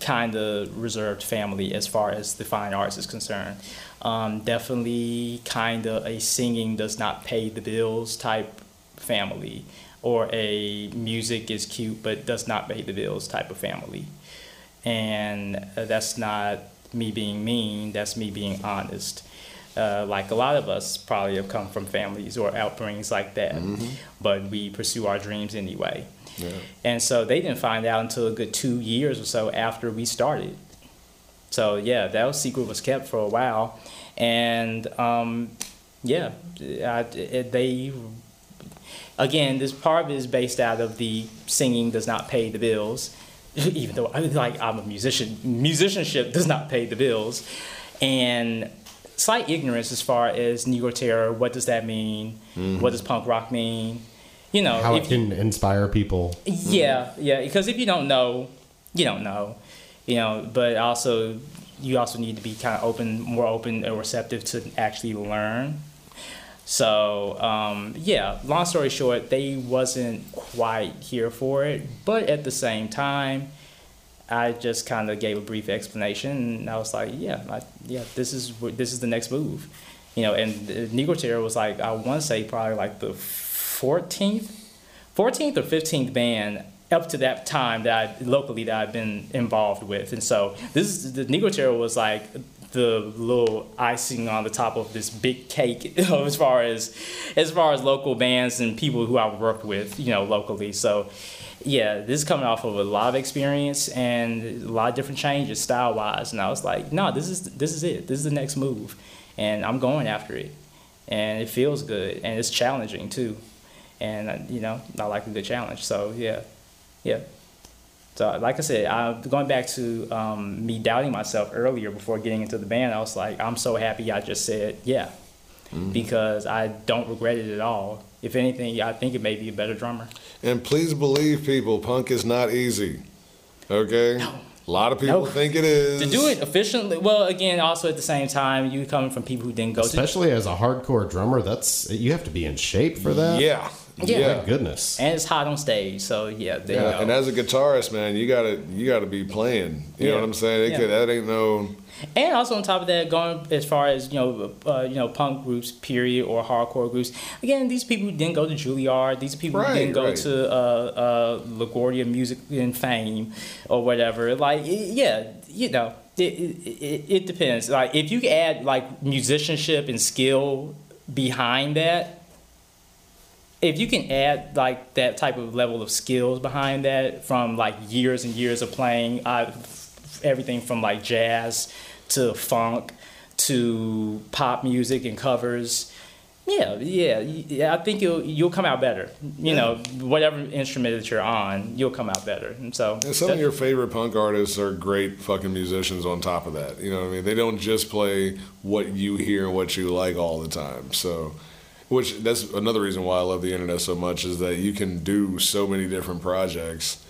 kind of reserved family as far as the fine arts is concerned. Um, definitely kind of a singing does not pay the bills type family, or a music is cute but does not pay the bills type of family. And uh, that's not me being mean, that's me being honest. Uh, like a lot of us probably have come from families or upbringings like that, but we pursue our dreams anyway. Yeah. And so they didn't find out until a good two years or so after we started. So yeah, that secret was kept for a while, and um, yeah, I, it, they again, this part of it is based out of the singing does not pay the bills, even though I like I'm a musician. Musicianship does not pay the bills, and slight ignorance as far as Negro Terror. What does that mean? What does punk rock mean? You know, How it if you- can inspire people. yeah, yeah. Because if you don't know, you don't know. You know, but also you also need to be kind of open, more open and receptive to actually learn. So um, yeah, long story short, they wasn't quite here for it, but at the same time, I just kind of gave a brief explanation, and I was like, yeah, I, yeah, this is this is the next move, you know. And uh, Negro Terror was like, I want to say probably like the fourteenth, fourteenth or fifteenth band up to that time that I, locally that I've been involved with, and so this is the Negro Terror was like the little icing on the top of this big cake as far as as far as local bands and people who I've worked with, you know, locally. So yeah, this is coming off of a lot of experience and a lot of different changes style wise. And I was like, no, this is this is it. This is the next move, and I'm going after it. And it feels good, and it's challenging too. And uh, you know, I like a good challenge. So yeah, yeah. So like I said, I, going back to um, me doubting myself earlier before getting into the band, I was like, I'm so happy I just said yeah, because I don't regret it at all. If anything, I think it may be a better drummer. And please believe people, punk is not easy. Okay? No. A lot of people No. think it is. To do it efficiently, well, again, also at the same time, you coming from people who didn't go to Especially as a hardcore drummer, that's you have to be in shape for that. Yeah. Yeah. Yeah. Goodness. and it's hot on stage, so yeah, there Yeah, you go. and as a guitarist, man, you gotta you gotta be playing. You know what I'm saying? It Yeah. could, that ain't no. And also on top of that, going as far as you know, uh, you know, punk groups, period, or hardcore groups. Again, these people didn't go to Juilliard. These people Right, didn't go right. to uh, uh, LaGuardia Music and Fame or whatever. Like, yeah, you know, it, it, it, it depends. Like, if you add like musicianship and skill behind that, if you can add like that type of level of skills behind that from like years and years of playing uh, everything from like jazz to funk to pop music and covers yeah yeah yeah i think you'll you'll come out better you know whatever instrument that you're on you'll come out better and so And some of your favorite punk artists are great fucking musicians on top of that. You know what I mean? They don't just play what you hear and what you like all the time. So, which that's another reason why I love the internet so much is that you can do so many different projects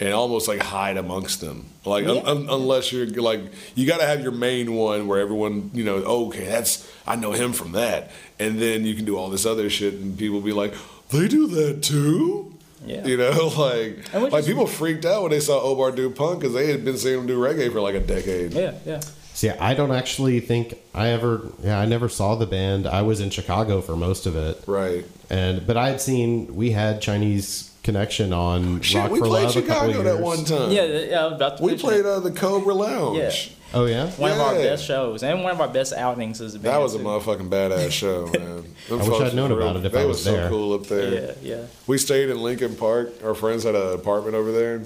and almost like hide amongst them. Like Yeah. un- unless you're like you got to have your main one where everyone you know oh, okay that's I know him from that, and then you can do all this other shit and people be like they do that too. Yeah. You know, like like people freaked out when they saw Omar do punk because they had been seeing him do reggae for like a decade. yeah yeah See, I don't actually think I ever. Yeah, I never saw the band. I was in Chicago for most of it, Right. and but I had seen we had Chinese Connection on Shit, Rock we for played Love a couple Chicago that one time. yeah yeah I was about to We played it. uh, the Cobra Lounge. Yeah. Oh yeah, one of our yeah. best shows and one of our best outings as a band That was a too. motherfucking badass show, man. Them I wish I'd known were about it if they I was was so cool up there. yeah yeah We stayed in Lincoln Park. Our friends had an apartment over there.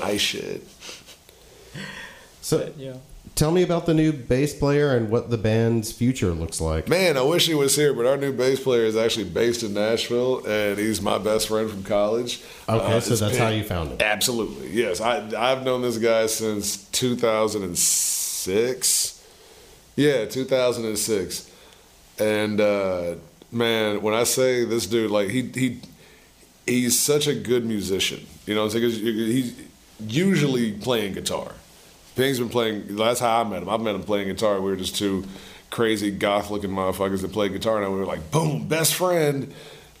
Nice shit. So yeah tell me about the new bass player and what the band's future looks like. Man, I wish he was here, but our new bass player is actually based in Nashville, and he's my best friend from college. Okay, Uh, so that's how you found him. Absolutely, yes. I I've known this guy since 2006. Yeah, 2006. And uh, man, when I say this dude, like he he he's such a good musician. You know, what I'm saying 'Cause he's usually playing guitar. Pink's been playing. That's how I met him. I met him playing guitar. We were just two crazy goth-looking motherfuckers that played guitar, and we were like, boom, best friend.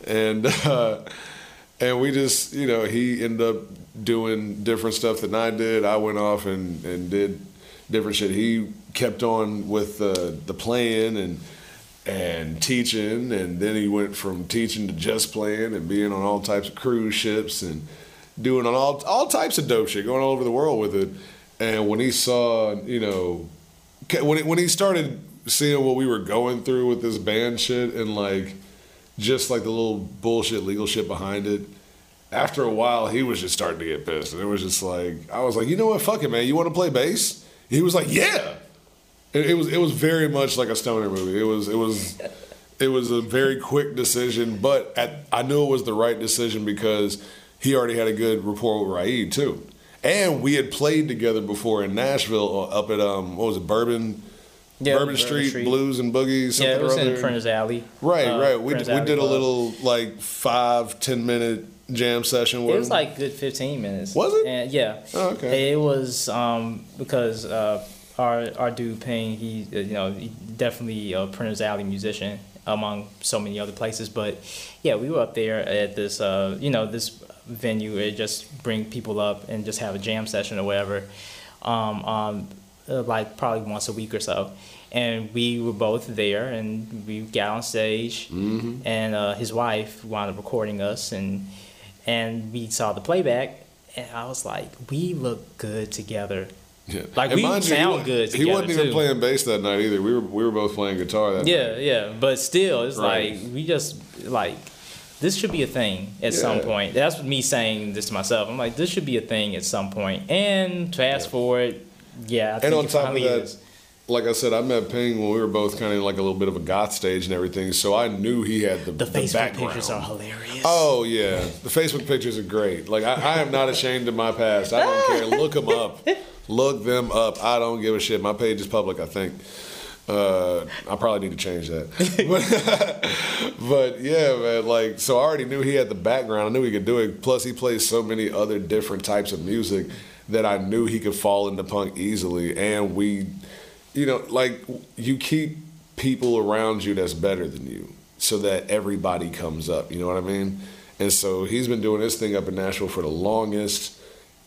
And uh, and we just, you know, he ended up doing different stuff than I did. I went off and, and did different shit. He kept on with the the playing and and teaching, and then he went from teaching to just playing and being on all types of cruise ships and doing on all all types of dope shit, going all over the world with it. And when he saw, you know, when it, when he started seeing what we were going through with this band shit and like just like the little bullshit legal shit behind it. After a while, he was just starting to get pissed, and it was just like I was like, you know what, fuck it, man. You want to play bass? He was like, "Yeah." It, it was it was very much like a stoner movie. It was it was it was a very quick decision, but at, I knew it was the right decision because he already had a good rapport with Ra'id too, and we had played together before in Nashville uh, up at um what was it Bourbon. Yeah, Bourbon, Bourbon Street, Street. Blues and Boogies. Something Yeah, it was in. Printers Alley. Right, uh, right. We, Prentice we did a little like five, ten minute jam session It was like good 15 minutes. Was it? And yeah. Oh, okay. It was um, because uh, our our dude Payne, he uh, you know he definitely a Printers Alley musician among so many other places. But yeah, we were up there at this uh, you know this venue. It just bring people up and just have a jam session or whatever. Um, um, uh, like probably once a week or so. And we were both there, and we got on stage, Mm-hmm. and uh, his wife wound up recording us, and and we saw the playback, and I was like, we look good together. Yeah. Like, And we you, sound wa- good He wasn't even too. playing bass that night either. We were we were both playing guitar that Yeah, night. yeah, but still, it's Right. like we just like this should be a thing at some point. That's me saying this to myself. I'm like, this should be a thing at some point. And fast forward, yeah, I think And on top of that, is. like I said, I met Ping when we were both kind of like a little bit of a goth stage and everything. So I knew he had the, The Facebook background. pictures are hilarious. Oh yeah, the Facebook pictures are great. Like I, I am not ashamed of my past. I don't care. Look them up. Look them up. I don't give a shit. My page is public. I think. Uh, I probably need to change that. but, but yeah, man. Like so, I already knew he had the background. I knew he could do it. Plus, he plays so many other different types of music that I knew he could fall into punk easily. And we, you know, like you keep people around you that's better than you so that everybody comes up. You know what I mean? And so he's been doing this thing up in Nashville for the longest.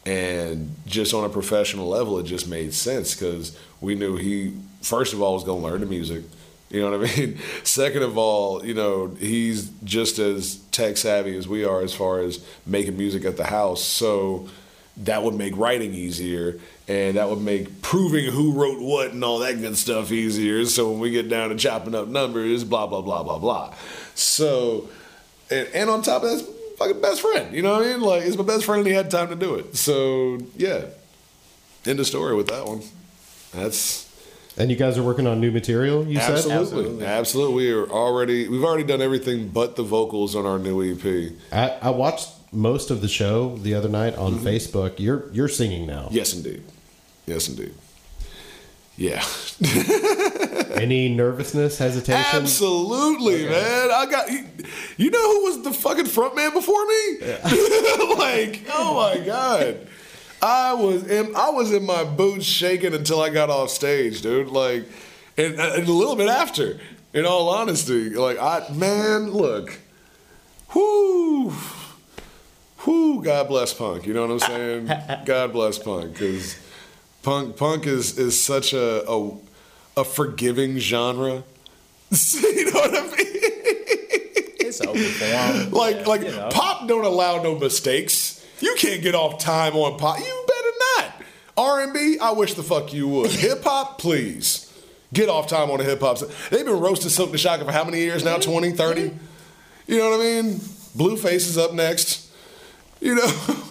And just on a professional level, it just made sense because we knew he, first of all, was going to learn the music. You know what I mean? Second of all, you know, he's just as tech savvy as we are as far as making music at the house. So that would make writing easier and that would make proving who wrote what and all that good stuff easier. So when we get down to chopping up numbers, blah, blah, blah, blah, blah. So, and, and on top of that, fucking best friend. You know what I mean? Like, it's my best friend and he had time to do it. So, yeah. End of story with that one. That's And you guys are working on new material, you said? absolutely, absolutely. We are already, we've already done everything but the vocals on our new EP. I, I watched most of the show the other night on Mm-hmm. Facebook. You're you're singing now. Yes, indeed. Yes, indeed. Yeah. Any nervousness, hesitation? Absolutely, man. I got you, you know who was the fucking front man before me? like, oh my god. I was in I was in my boots shaking until I got off stage, dude. Like and, uh, and a little bit after, in all honesty. Like I man, look. Whoo. Whoo, God bless punk. You know what I'm saying? God bless punk cuz punk punk is is such a a, a forgiving genre. you know what I mean? It's for like Yeah, like you know. pop don't allow no mistakes. You can't get off time on pop. You better not. R&B, I wish the fuck you would. Hip hop, please. Get off time on the hip hop. They've been roasting Silk the Shocker for how many years now? 20, mm-hmm. 30? You know what I mean? Blueface is up next. You know?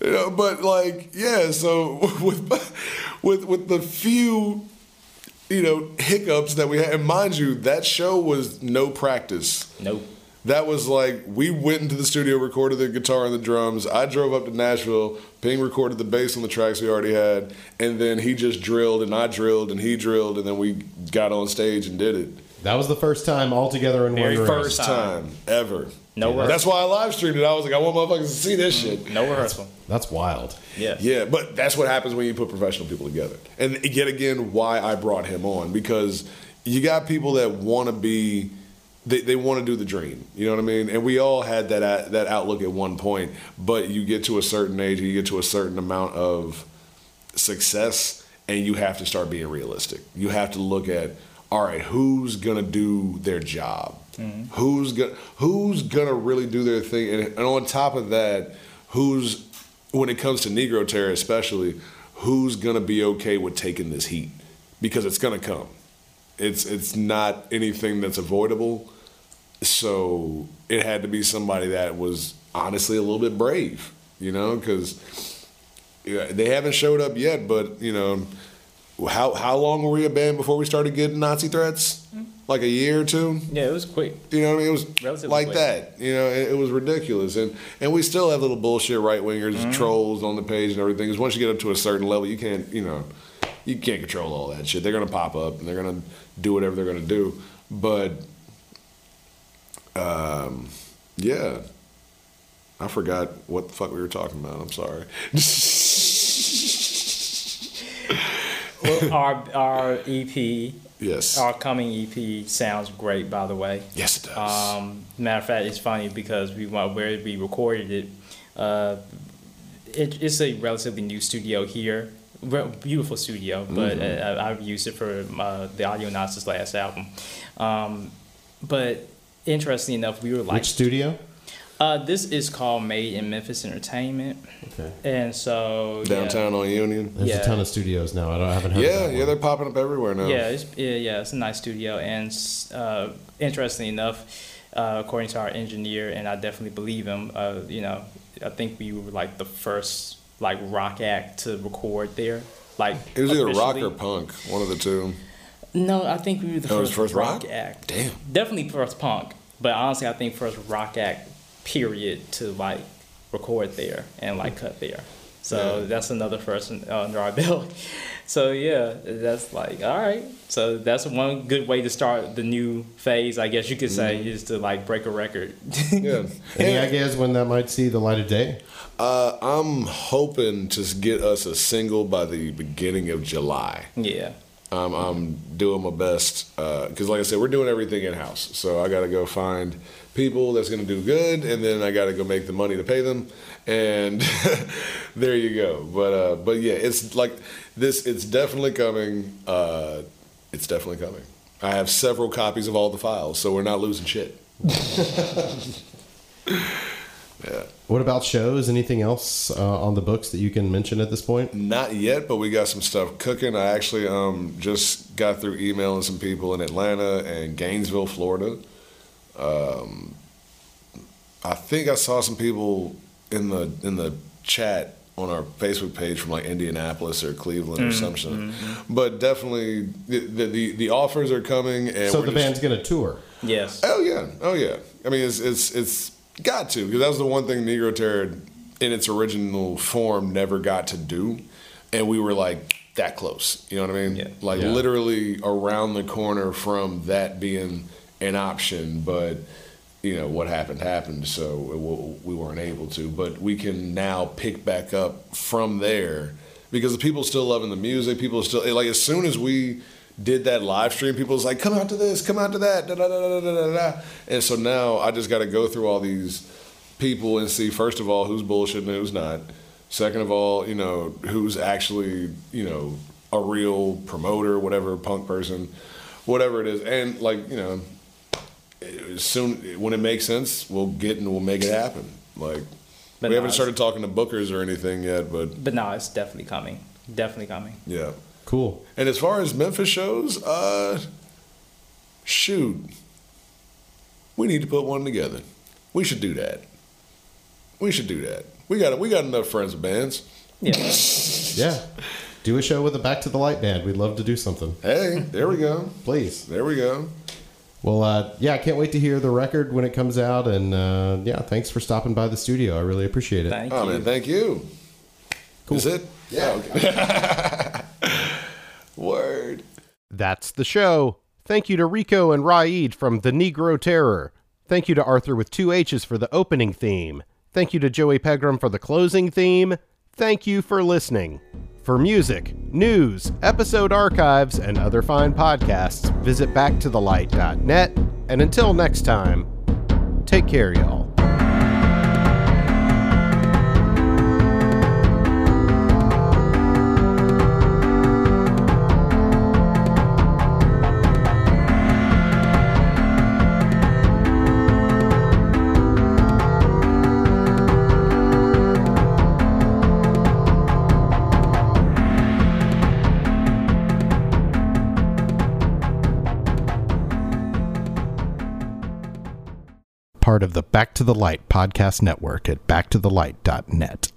You know, but like, yeah, so with with with the few you know, hiccups that we had. And mind you, that show was no practice. Nope. That was like we went into the studio, recorded the guitar and the drums. I drove up to Nashville. Ping recorded the bass on the tracks we already had, and then he just drilled, and I drilled, and he drilled, and then we got on stage and did it. That was the first time all together in Very one room. First time ever. No rehearsal. That's why I live streamed it. I was like, I want motherfuckers to see this mm-hmm. shit. No rehearsal. That's wild. Yeah. Yeah, but that's what happens when you put professional people together. And yet again, why I brought him on because you got people that want to be, they, they want to do the dream. You know what I mean? And we all had that uh, that outlook at one point. But you get to a certain age, you get to a certain amount of success, and you have to start being realistic. You have to look at, all right, who's gonna do their job? Mm-hmm. Who's gonna who's gonna really do their thing? And, and on top of that, who's when it comes to Negro Terror especially, who's gonna be okay with taking this heat? Because it's gonna come. It's it's not anything that's avoidable. So it had to be somebody that was honestly a little bit brave, you know, because they haven't showed up yet, but you know, how how long were we a band before we started getting Nazi threats? Like a year or two. Yeah, it was quick. You know what I mean? It was Relatively like quick. that. You know, it, it was ridiculous, and and we still have little bullshit right wingers, Mm-hmm. trolls on the page and everything. Because once you get up to a certain level, you can't, you know, you can't control all that shit. They're gonna pop up and they're gonna do whatever they're gonna do. But, um, yeah, I forgot what the fuck we were talking about. I'm sorry. Well, our our EP, yes, our coming EP sounds great. By the way, yes, it does. Um, matter of fact, it's funny because we where we recorded it, uh, it, it's a relatively new studio here. Re- Beautiful studio, but Mm-hmm. uh, I, I've used it for uh, the Audio Nazis last album. Um, but interestingly enough, we were like, Which studio? uh, this is called Made in Memphis Entertainment, Okay. and so yeah. Downtown on Union. There's Yeah. a ton of studios now. I, don't, I haven't heard. Yeah, that yeah, one. they're popping up everywhere now. Yeah, it's, yeah, yeah, it's a nice studio, and uh, interestingly enough, uh, according to our engineer, and I definitely believe him, uh, you know, I think we were like the first like rock act to record there. Like It was either rock or punk, one of the two. No, I think we were the first, first rock, rock? act. Damn. Definitely first punk, but honestly, I think first rock act period to like record there and like cut there. So Yeah. that's another first under our belt. So yeah, that's like all right. So that's one good way to start the new phase, I guess you could say, is to like break a record. Yeah. Any And, ideas when that might see the light of day? uh, I'm hoping to get us a single by the beginning of July. yeah. I'm doing my best because, like I said, we're doing everything in house. So I got to go find people that's going to do good, and then I got to go make the money to pay them, and there you go. But uh, but yeah, it's like this. It's definitely coming. Uh, it's definitely coming. I have several copies of all the files, so we're not losing shit. yeah. What about shows? Anything else uh, on the books that you can mention at this point? Not yet, but we got some stuff cooking. I actually um, just got through emailing some people in Atlanta and Gainesville, Florida. Um, I think I saw some people in the in the chat on our Facebook page from like Indianapolis or Cleveland or something. But definitely, the, the the the offers are coming, and so the just- band's going to tour. Yes. Oh yeah, oh yeah. I mean, it's it's it's got to because that was the one thing Negro Terror, in its original form, never got to do, and we were like that close. You know what I mean? Yeah. Like Yeah. literally around the corner from that being an option, but you know what happened happened, so we- we weren't able to. But we can now pick back up from there because the people still loving the music. People are still like as soon as we did that live stream, people was like, "Come out to this, come out to that," da da da da da da da. And so now I just got to go through all these people and see first of all who's bullshit and who's not. Second of all, you know who's actually you know a real promoter, whatever punk person, whatever it is, and like you know soon when it makes sense, we'll get and we'll make it happen. Like But we no, haven't started talking to bookers or anything yet, but But no, it's definitely coming. Definitely coming. yeah. Cool. And as far as Memphis shows, uh, shoot, we need to put one together. We should do that. We should do that. We got we got enough friends with bands. Yeah. Yeah. Do a show with the Back to the Light band. We'd love to do something. Hey, there we go. Please. There we go. Well, uh, yeah, I can't wait to hear the record when it comes out. And uh, yeah, thanks for stopping by the studio. I really appreciate it. Thank Oh you. man, thank you. Cool. Is it? Yeah. okay. Word. That's the show. Thank you to Rico and Ra'id from The Negro Terror. Thank you to Arthur with two H's for the opening theme. Thank you to Joey Pegram for the closing theme. Thank you for listening. For music, news, episode archives, and other fine podcasts, visit backtothelight.net. And until next time, take care, y'all. Part of the Back to the Light podcast network at backtothelight.net.